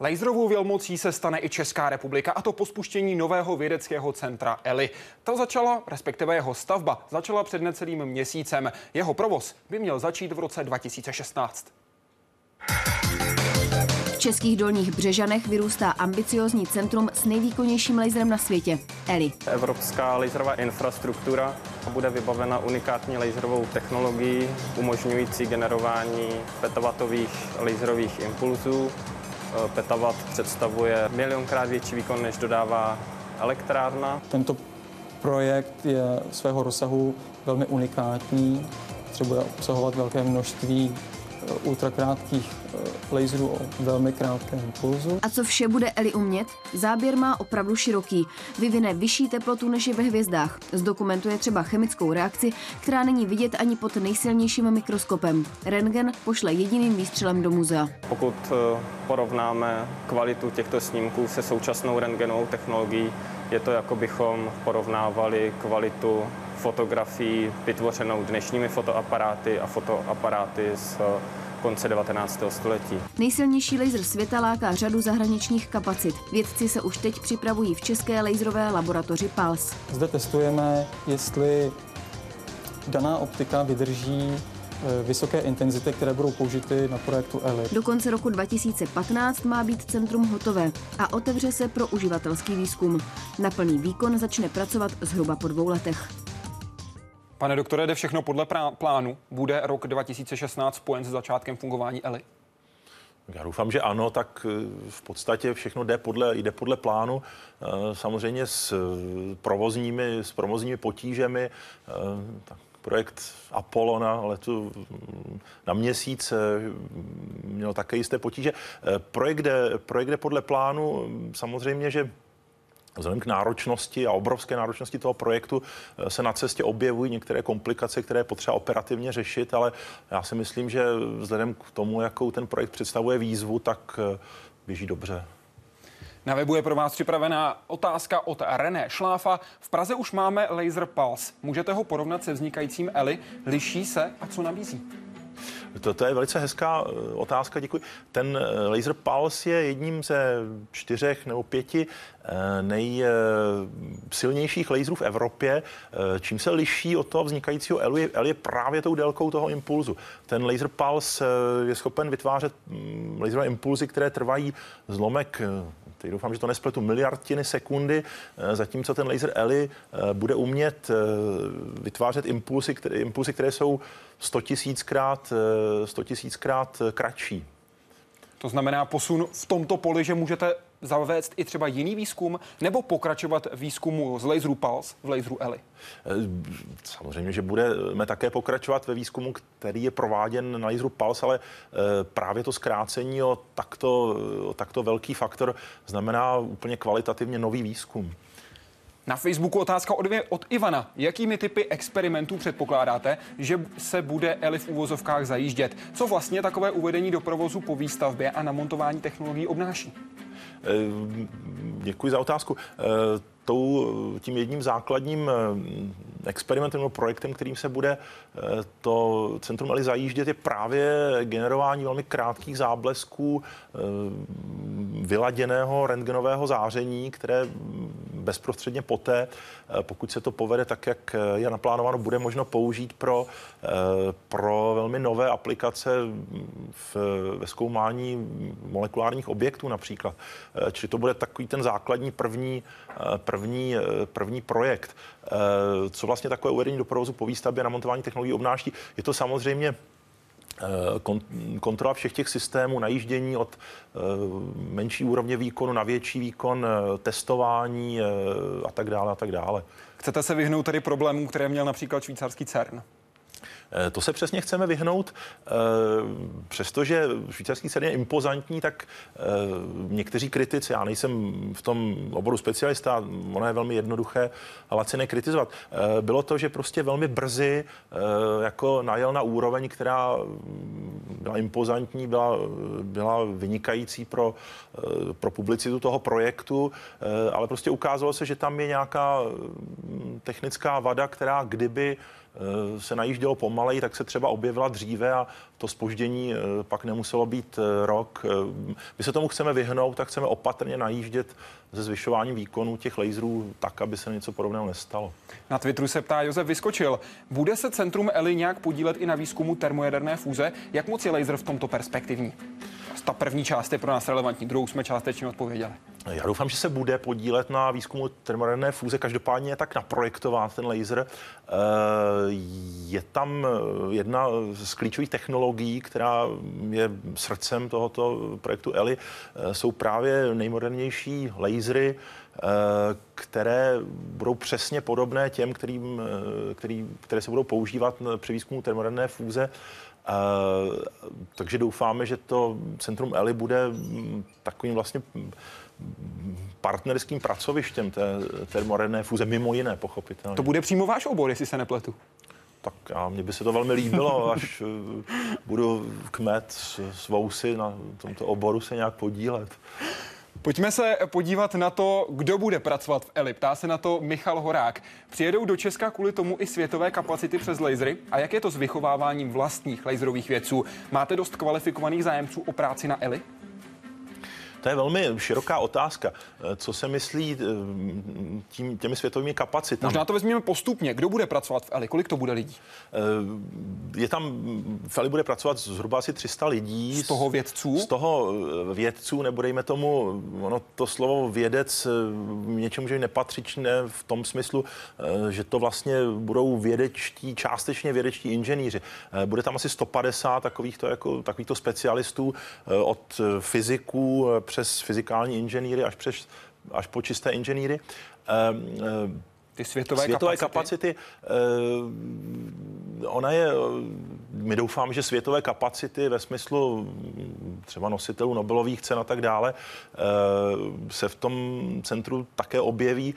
S1: Laserovou vělmocí se stane i Česká republika, a to po spuštění nového vědeckého centra ELI. Ta začala, respektive jeho stavba, začala před necelým měsícem. Jeho provoz by měl začít v roce 2016.
S4: V českých dolních Břežanech vyrůstá ambiciozní centrum s nejvýkonnějším laserem na světě, ELI.
S8: Evropská laserová infrastruktura bude vybavena unikátní laserovou technologií, umožňující generování petawatových laserových impulzů Eh, petawatt představuje milionkrát větší výkon, než dodává elektrárna.
S5: Tento projekt je svého rozsahu velmi unikátní, potřebuje obsahovat velké množství ultrakrátkých laserů o velmi krátkém impulzu.
S4: A co vše bude Eli umět? Záběr má opravdu široký. Vyvine vyšší teplotu než je ve hvězdách. Zdokumentuje třeba chemickou reakci, která není vidět ani pod nejsilnějším mikroskopem. Rentgen pošle jediným výstřelem do muzea.
S8: Pokud eh, porovnáme kvalitu těchto snímků se současnou rentgenovou technologií, je to jako bychom porovnávali kvalitu fotografií vytvořenou dnešními fotoaparáty a fotoaparáty z konce 19. století.
S4: Nejsilnější laser světa láká řadu zahraničních kapacit. Vědci se už teď připravují v české laserové laboratoři PALS.
S5: Zde testujeme, jestli daná optika vydrží e, vysoké intenzity, které budou použity na projektu ELI.
S4: Do konce roku 2015 má být centrum hotové a otevře se pro uživatelský výzkum. Na plný výkon začne pracovat zhruba po dvou letech.
S1: Pane doktore, jde všechno podle plánu? Bude rok 2016 spojen se začátkem fungování ELI?
S2: Já doufám, že ano, tak eh, v podstatě všechno jde podle, jde podle plánu. Eh, samozřejmě s eh, provozními, s provozními potížemi. Tak projekt Apollo na letu mm, na měsíc měl také jisté potíže. Projekt jde, projekt jde podle plánu. Samozřejmě, že Vzhledem k náročnosti a obrovské náročnosti toho projektu eh, se na cestě objevují některé komplikace, které je potřeba operativně řešit, ale já si myslím, že vzhledem k tomu, jakou ten projekt představuje výzvu, tak eh, běží dobře.
S1: Na webu je pro vás připravená otázka od René Šláfa. V Praze už máme Laser Pulse. Můžete ho porovnat se vznikajícím Eli? Liší se a co nabízí?
S2: To, to je velice hezká otázka, děkuji. Ten laser pulse je jedním ze čtyřech nebo pěti nejsilnějších laserů v Evropě. Čím se liší od toho vznikajícího L je, L je právě tou délkou toho impulzu. Ten laser pulse je schopen vytvářet mm, laserové impulzy, které trvají zlomek teď doufám, že to nespletu, miliardtiny sekundy, eh, zatímco ten laser ELI eh, bude umět eh, vytvářet impulsy, které, impulsy, které jsou 100 tisíckrát, 100 tisíckrát kratší.
S1: To znamená posun v tomto poli, že můžete zavést i třeba jiný výzkum nebo pokračovat výzkumu z laseru Pulse v laseru ELI?
S2: Samozřejmě, že budeme také pokračovat ve výzkumu, který je prováděn na laseru Pulse, ale eh, právě to zkrácení o takto, o takto velký faktor znamená úplně kvalitativně nový výzkum.
S1: Na Facebooku otázka od, od Ivana. Jakými typy experimentů předpokládáte, že se bude Eli v úvozovkách zajíždět? Co vlastně takové uvedení do provozu po výstavbě a namontování technologií obnáší?
S2: Eh, děkuji za otázku. Eh, tou, tím jedním základním eh, experimentem nebo projektem, kterým se bude to centrum ELI zajíždět, je právě generování velmi krátkých záblesků vyladěného rentgenového záření, které bezprostředně poté, pokud se to povede tak, jak je naplánováno, bude možno použít pro, pro velmi nové aplikace v, ve zkoumání molekulárních objektů například. Čili to bude takový ten základní první, první, první projekt. Co vlastně takové uvedení do provozu po výstavbě na montování technologií obnáší? Je to samozřejmě kontrola všech těch systémů, najíždění od menší úrovně výkonu na větší výkon, testování a tak dále a tak dále.
S1: Chcete se vyhnout tedy problémům, které měl například švýcarský CERN?
S2: Eh, to se přesně chceme vyhnout. Eh, přestože švýcarský cen je impozantní, tak eh, někteří kritici, já nejsem v tom oboru specialista, ono je velmi jednoduché a laciné kritizovat. Bylo to, že prostě velmi brzy jako najel na úroveň, která byla impozantní, byla, byla vynikající pro, pro publicitu toho projektu, ale prostě ukázalo se, že tam je nějaká mm, technická vada, která kdyby se najíždělo pomaleji, tak se třeba objevila dříve a to spoždění eh, pak nemuselo být eh, rok. My se tomu chceme vyhnout, tak chceme opatrně najíždět ze zvyšování výkonu těch laserů tak, aby se něco podobného nestalo.
S1: Na Twitteru se ptá Josef Vyskočil. Bude se Centrum ELI nějak podílet i na výzkumu termojaderné fúze? Jak moc je laser v tomto perspektivní? Ta první část je pro nás relevantní, druhou jsme částečně odpověděli.
S2: Já doufám, že se bude podílet na výzkumu termojaderné fúze. Každopádně je tak naprojektován ten laser. Eh, je tam jedna z klíčových technologií, která je srdcem tohoto projektu ELI, eh, jsou právě nejmodernější lasery, eh, které budou přesně podobné těm, kterým, který, které se budou používat při výzkumu termojaderné fúze. Takže doufáme, že to Centrum ELI bude mm, takovým vlastně partnerským pracovištěm té termorenné fúze, mimo jiné, pochopitelně.
S1: To bude přímo váš obor, jestli se nepletu.
S2: Tak a mně by se to velmi líbilo, až eh, budu kmet s vousy na tomto oboru se nějak podílet.
S1: Pojďme se podívat na to, kdo bude pracovat v ELI. Ptá se na to Michal Horák. Přijedou do Česka kvůli tomu i světové kapacity přes lasery? A jak je to s vychováváním vlastních laserových vědců? Máte dost kvalifikovaných zájemců o práci na ELI?
S2: To je velmi široká otázka. Eh, co se myslí eh, tím, těmi světovými kapacitami?
S1: Možná to vezmeme postupně. Kdo bude pracovat v ELI? Kolik to bude lidí?
S2: Eh, je tam, v ELI bude pracovat zhruba asi 300 lidí.
S1: Z toho vědců?
S2: Z toho vědců, nebo dejme tomu, ono to slovo vědec něčemu, že nepatřičné v tom smyslu, že to vlastně budou vědečtí, částečně vědečtí inženýři. Bude tam asi 150 takovýchto, jako, takovýchto specialistů od fyziků přes fyzikální inženýry až, přes, až po čisté inženýry. Ehm,
S1: ehm, ty světové,
S2: světové kapacity. kapacity uh, ona je, my doufáme, že světové kapacity ve smyslu třeba nositelů Nobelových cen a tak dále, se v tom centru také objeví.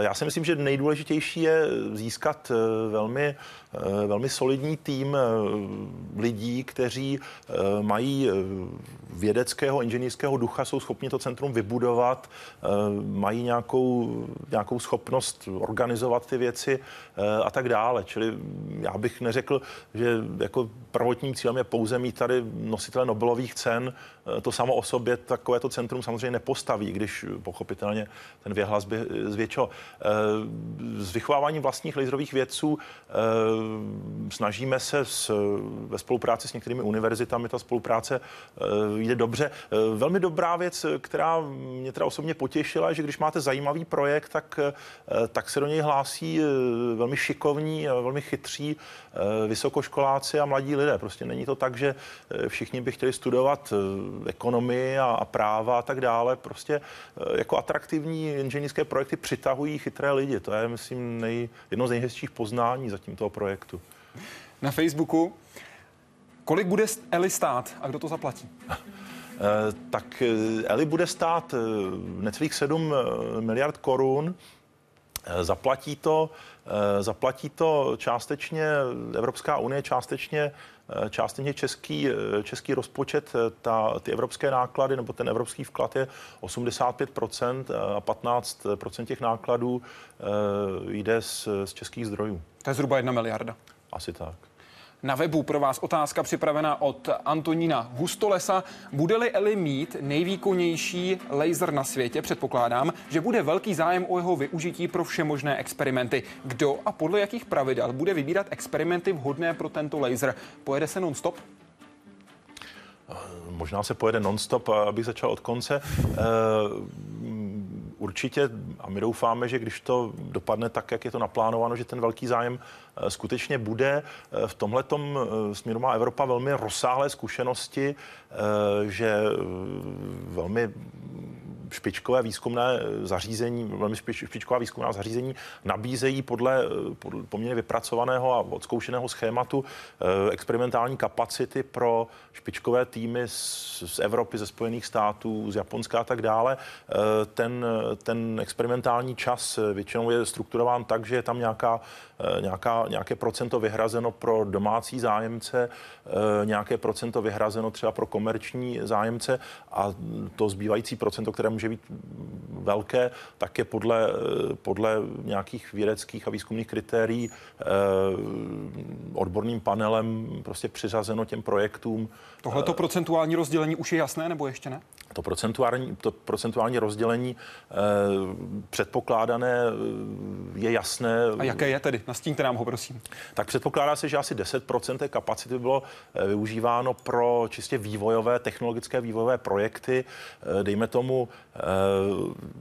S2: Já si myslím, že nejdůležitější je získat velmi Eh, velmi solidní tým eh, lidí, kteří eh, mají vědeckého, inženýrského ducha, jsou schopni to centrum vybudovat, mají nějakou, nějakou schopnost organizovat ty věci a tak dále. Čili já bych neřekl, že jako prvotním cílem je pouze mít tady nositele Nobelových cen. To samo o sobě takovéto centrum samozřejmě nepostaví, když pochopitelně ten věhlas by zvětšil. S vychováváním vlastních laserových vědců snažíme se s, ve spolupráci s některými univerzitami, ta spolupráce eh, jde dobře. Eh, velmi dobrá věc, která mě teda osobně potěšila, že když máte zajímavý projekt, tak, eh, tak se do něj hlásí velmi šikovní, velmi chytří vysokoškoláci a mladí lidé. Prostě není to tak, že všichni by chtěli studovat ekonomii a, a práva a tak dále. Prostě jako atraktivní inženýrské projekty přitahují chytré lidi. To je, myslím, nej, jedno z nejhezčích poznání zatím toho projektu
S1: na Facebooku. Kolik bude Eli stát a kdo to zaplatí?
S2: Eh, tak eh, Eli bude stát eh, necelých 7 miliard korun. Zaplatí to, zaplatí to částečně Evropská unie, částečně, částečně český, český rozpočet. Ta, ty evropské náklady nebo ten evropský vklad je 85% a 15% těch nákladů jde z, z českých zdrojů.
S1: To je zhruba jedna miliarda.
S2: Asi tak.
S1: Na webu pro vás otázka připravená od Antonína Hustolesa. Bude-li Eli mít nejvýkonnější laser na světě, předpokládám, že bude velký zájem o jeho využití pro všemožné experimenty. Kdo a podle jakých pravidel bude vybírat experimenty vhodné pro tento laser? Pojede se non-stop?
S2: Možná se pojede non-stop, abych začal od konce. Určitě, a my doufáme, že když to dopadne tak, jak je to naplánováno, že ten velký zájem eh, skutečně bude. Eh, v tomhle eh, směru má Evropa velmi rozsáhlé zkušenosti, že velmi špičkové výzkumné zařízení, velmi špičková výzkumná zařízení nabízejí podle, podle poměrně vypracovaného a odzkoušeného schématu experimentální kapacity pro špičkové týmy z, z Evropy, ze Spojených států, z Japonska a tak dále. Ten, ten experimentální čas většinou je strukturován tak, že je tam nějaká, nějaká, nějaké procento vyhrazeno pro domácí zájemce, nějaké procento vyhrazeno třeba pro komerční zájemce a to zbývající procento, které může být velké, tak je podle, podle nějakých vědeckých a výzkumných kritérií odborným panelem prostě přiřazeno těm projektům.
S1: Tohleto procentuální rozdělení už je jasné, nebo ještě ne?
S2: To procentuální, to procentuální rozdělení eh, předpokládané je jasné.
S1: A jaké je tedy? Nastíňte nám ho, prosím.
S2: Tak předpokládá se, že asi 10% té kapacity bylo eh, využíváno pro čistě vývojové, technologické vývojové projekty. Eh, dejme tomu eh,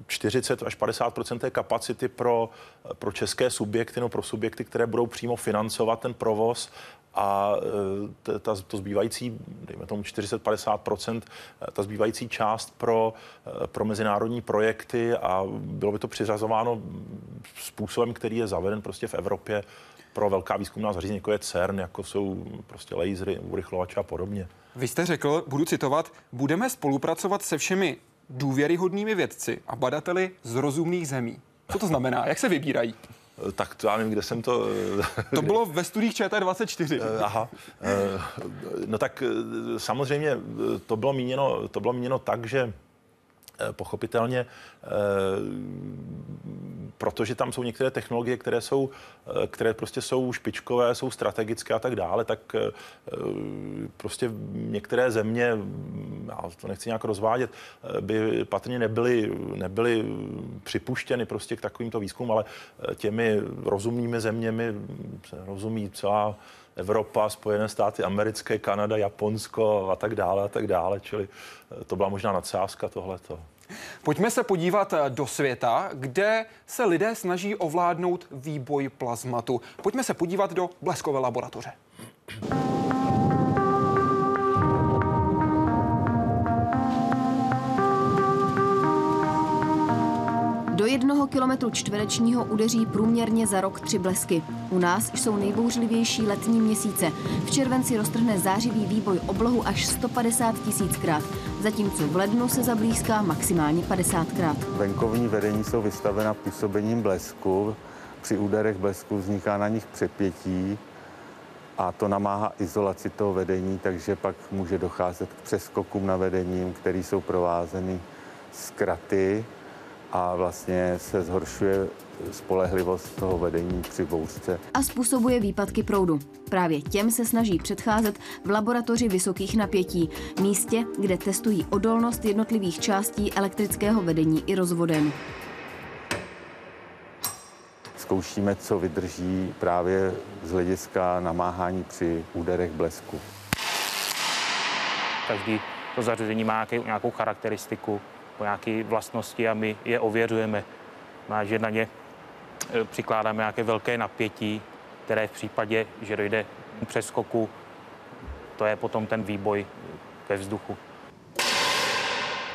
S2: 40 až 50% té kapacity pro, pro české subjekty, no pro subjekty, které budou přímo financovat ten provoz a e, ta, to zbývající, dejme tomu 40-50%, e, ta zbývající část pro, e, pro mezinárodní projekty a bylo by to přiřazováno způsobem, který je zaveden prostě v Evropě pro velká výzkumná zařízení, jako je CERN, jako jsou prostě lasery, urychlovače a podobně.
S1: Vy jste řekl, budu citovat, budeme spolupracovat se všemi důvěryhodnými vědci a badateli z rozumných zemí. Co to znamená? Jak se vybírají?
S2: Tak to já nevím, kde jsem to...
S1: To bylo ve studiích ČT24.
S2: Eh, aha. Eh, no tak eh, samozřejmě to bylo míněno, to bylo míněno tak, že pochopitelně protože tam jsou některé technologie, které jsou, eh, které prostě jsou špičkové, jsou strategické a tak dále, tak eh, prostě některé země, já to nechci nějak rozvádět, eh, by patrně nebyly, nebyly připuštěny prostě k takovýmto výzkumům, ale těmi rozumnými zeměmi se rozumí celá Evropa, Spojené státy americké, Kanada, Japonsko a tak dále a tak dále, čili to byla možná nadsázka tohleto.
S1: Pojďme se podívat eh, do světa, kde se lidé snaží ovládnout výboj plazmatu. Pojďme se podívat do bleskové laboratoře.
S4: Do jednoho kilometru čtverečního udeří průměrně za rok tři blesky. U nás jsou nejbouřlivější letní měsíce. V červenci roztrhne zářivý výboj oblohu až 150 tisíckrát, zatímco v lednu se zablízká maximálně 50krát.
S9: Venkovní vedení jsou vystavena působením blesku. Při úderech blesku vzniká na nich přepětí a to namáhá izolaci toho vedení, takže pak může docházet k přeskokům na vedením, které jsou provázeny zkraty a vlastně se zhoršuje spolehlivost toho vedení při bouřce.
S4: A způsobuje výpadky proudu. Právě těm se snaží předcházet v laboratoři vysokých napětí, místě, kde testují odolnost jednotlivých částí elektrického vedení i rozvoden.
S9: Zkoušíme, co vydrží právě z hlediska namáhání při úderech blesku.
S10: Každý to zařízení má nějakou charakteristiku, nějaké vlastnosti a my je ověřujeme. Má, že na ně e, přikládáme nějaké velké napětí, které v případě, že dojde přeskoku, to je potom ten výboj ve vzduchu.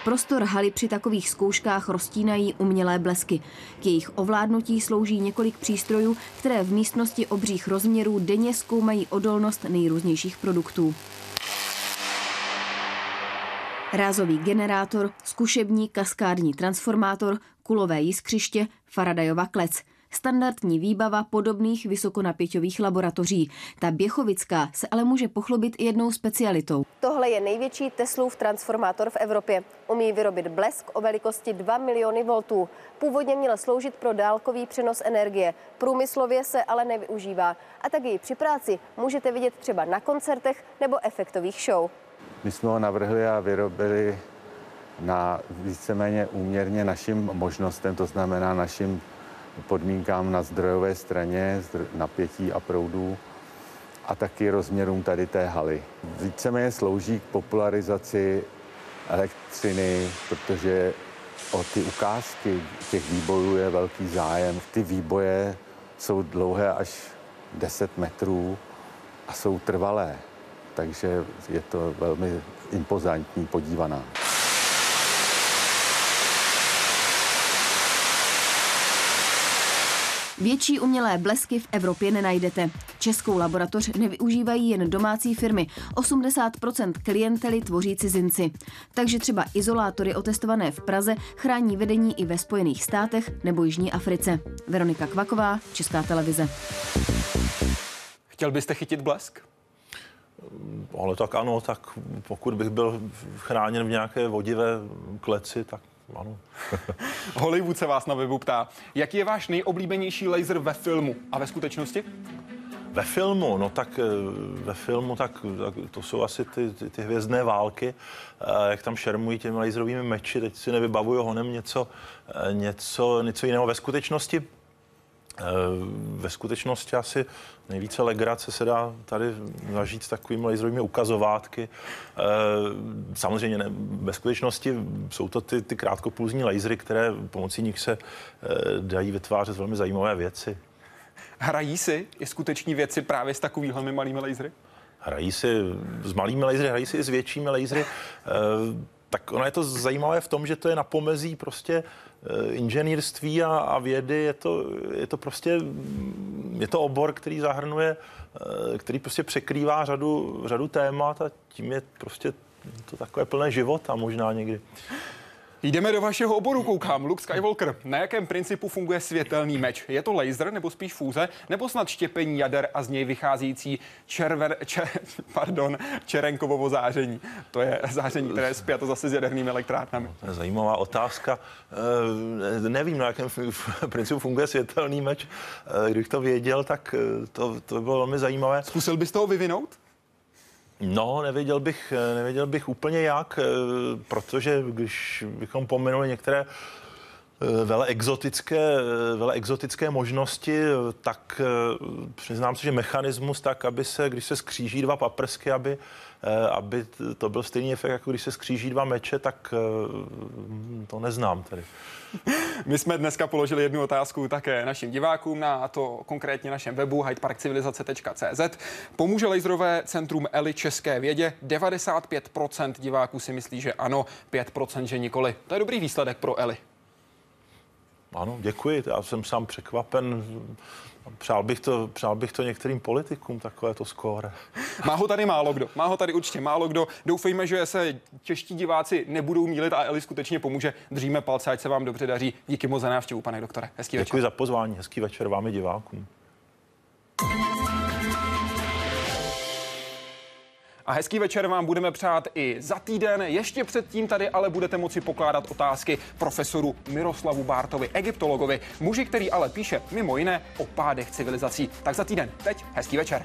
S4: Prostor haly při takových zkouškách roztínají umělé blesky. K jejich ovládnutí slouží několik přístrojů, které v místnosti obřích rozměrů denně zkoumají odolnost nejrůznějších produktů. Rázový generátor, zkušební kaskádní transformátor, kulové jiskřiště, Faradajova klec – standardní výbava podobných vysokonapěťových laboratoří. Ta Běchovická se ale může pochlubit i jednou specialitou.
S11: Tohle je největší Teslův transformátor v Evropě. Umí vyrobit blesk o velikosti 2 miliony voltů. Původně měl sloužit pro dálkový přenos energie. Průmyslově se ale nevyužívá. A tak jej při práci můžete vidět třeba na koncertech nebo efektových show.
S9: My jsme ho navrhli a vyrobili na víceméně úměrně našim možnostem, to znamená našim podmínkám na zdrojové straně, napětí a proudů a taky rozměrům tady té haly. Víceméně slouží k popularizaci elektřiny, protože o ty ukázky těch výbojů je velký zájem. Ty výboje jsou dlouhé až 10 metrů a jsou trvalé, takže je to velmi impozantní podívaná.
S4: Větší umělé blesky v Evropě nenajdete. Českou laboratoř nevyužívají jen domácí firmy. 80% klientely tvoří cizinci. Takže třeba izolátory otestované v Praze chrání vedení i ve Spojených státech nebo Jižní Africe. Veronika Kvaková, Česká televize.
S1: Chtěl byste chytit blesk?
S2: Ale tak ano, tak pokud bych byl chráněn v nějaké vodivé kleci, tak ano.
S1: Hollywood se vás na webu ptá, jaký je váš nejoblíbenější laser ve filmu a ve skutečnosti?
S2: Ve filmu, no tak eh, ve filmu, tak, tak to jsou asi ty, ty, ty hvězdné války, eh, jak tam šermují těmi laserovými meči, teď si nevybavuju honem něco, eh, něco, něco jiného. Ve skutečnosti ve skutečnosti asi nejvíce legrace se dá tady zažít s takovými laserovými ukazovátky. Samozřejmě ne, ve skutečnosti jsou to ty, ty krátkopulzní lasery, které pomocí nich se dají vytvářet velmi zajímavé věci.
S1: Hrají si i skuteční věci právě s takovými malými lasery?
S2: Hrají si s malými lasery, hrají si i s většími lasery. tak ono je to zajímavé v tom, že to je na pomezí prostě Eh, inženýrství a, a vědy, je to, je to prostě je to obor, který zahrnuje, eh, který prostě překrývá řadu, řadu témat a tím je prostě to takové plné života možná někdy.
S1: Jdeme do vašeho oboru, koukám. Luke Skywalker, na jakém principu funguje světelný meč? Je to laser nebo spíš fúze, nebo snad štěpení jader a z něj vycházící červer, čer, pardon, čerenkovovo záření? To je záření, které je zpěto zase s jadernými elektrárnami.
S2: To je zajímavá otázka. E, nevím, na jakém principu funguje světelný meč. E, kdybych to věděl, tak eh, to, to by bylo velmi zajímavé.
S1: Zkusil bys toho vyvinout?
S2: No, nevěděl bych, nevěděl bych úplně jak, eh, protože když bychom pomenuli některé eh, vele exotické, eh, vele exotické možnosti, tak přiznám se, že mechanismus tak, aby se, když se skříží dva paprsky, aby, aby to byl stejný efekt, jako když se skříží dva meče, tak to neznám tedy.
S1: My jsme dneska položili jednu otázku také našim divákům na to konkrétně našem webu hydeparkcivilizace.cz. Pomůže laserové centrum Eli české vědě? 95% diváků si myslí, že ano, 5% že nikoli. To je dobrý výsledek pro Eli.
S2: Ano, děkuji. Já jsem sám překvapen. Přál bych to, přál bych to některým politikům, takové to skóre.
S1: Má ho tady málo kdo. Má ho tady určitě málo kdo. Doufejme, že se čeští diváci nebudou mílit a Eli skutečně pomůže. Držíme palce, ať se vám dobře daří. Díky moc za návštěvu, pane doktore. Hezký
S2: Děkuji
S1: večer.
S2: za pozvání. Hezký večer vám i divákům.
S1: A hezký večer vám budeme přát i za týden. Ještě předtím tady ale budete moci pokládat otázky profesoru Miroslavu Bártovi, egyptologovi, muži, který ale píše mimo jiné o pádech civilizací. Tak za týden. Teď hezký večer.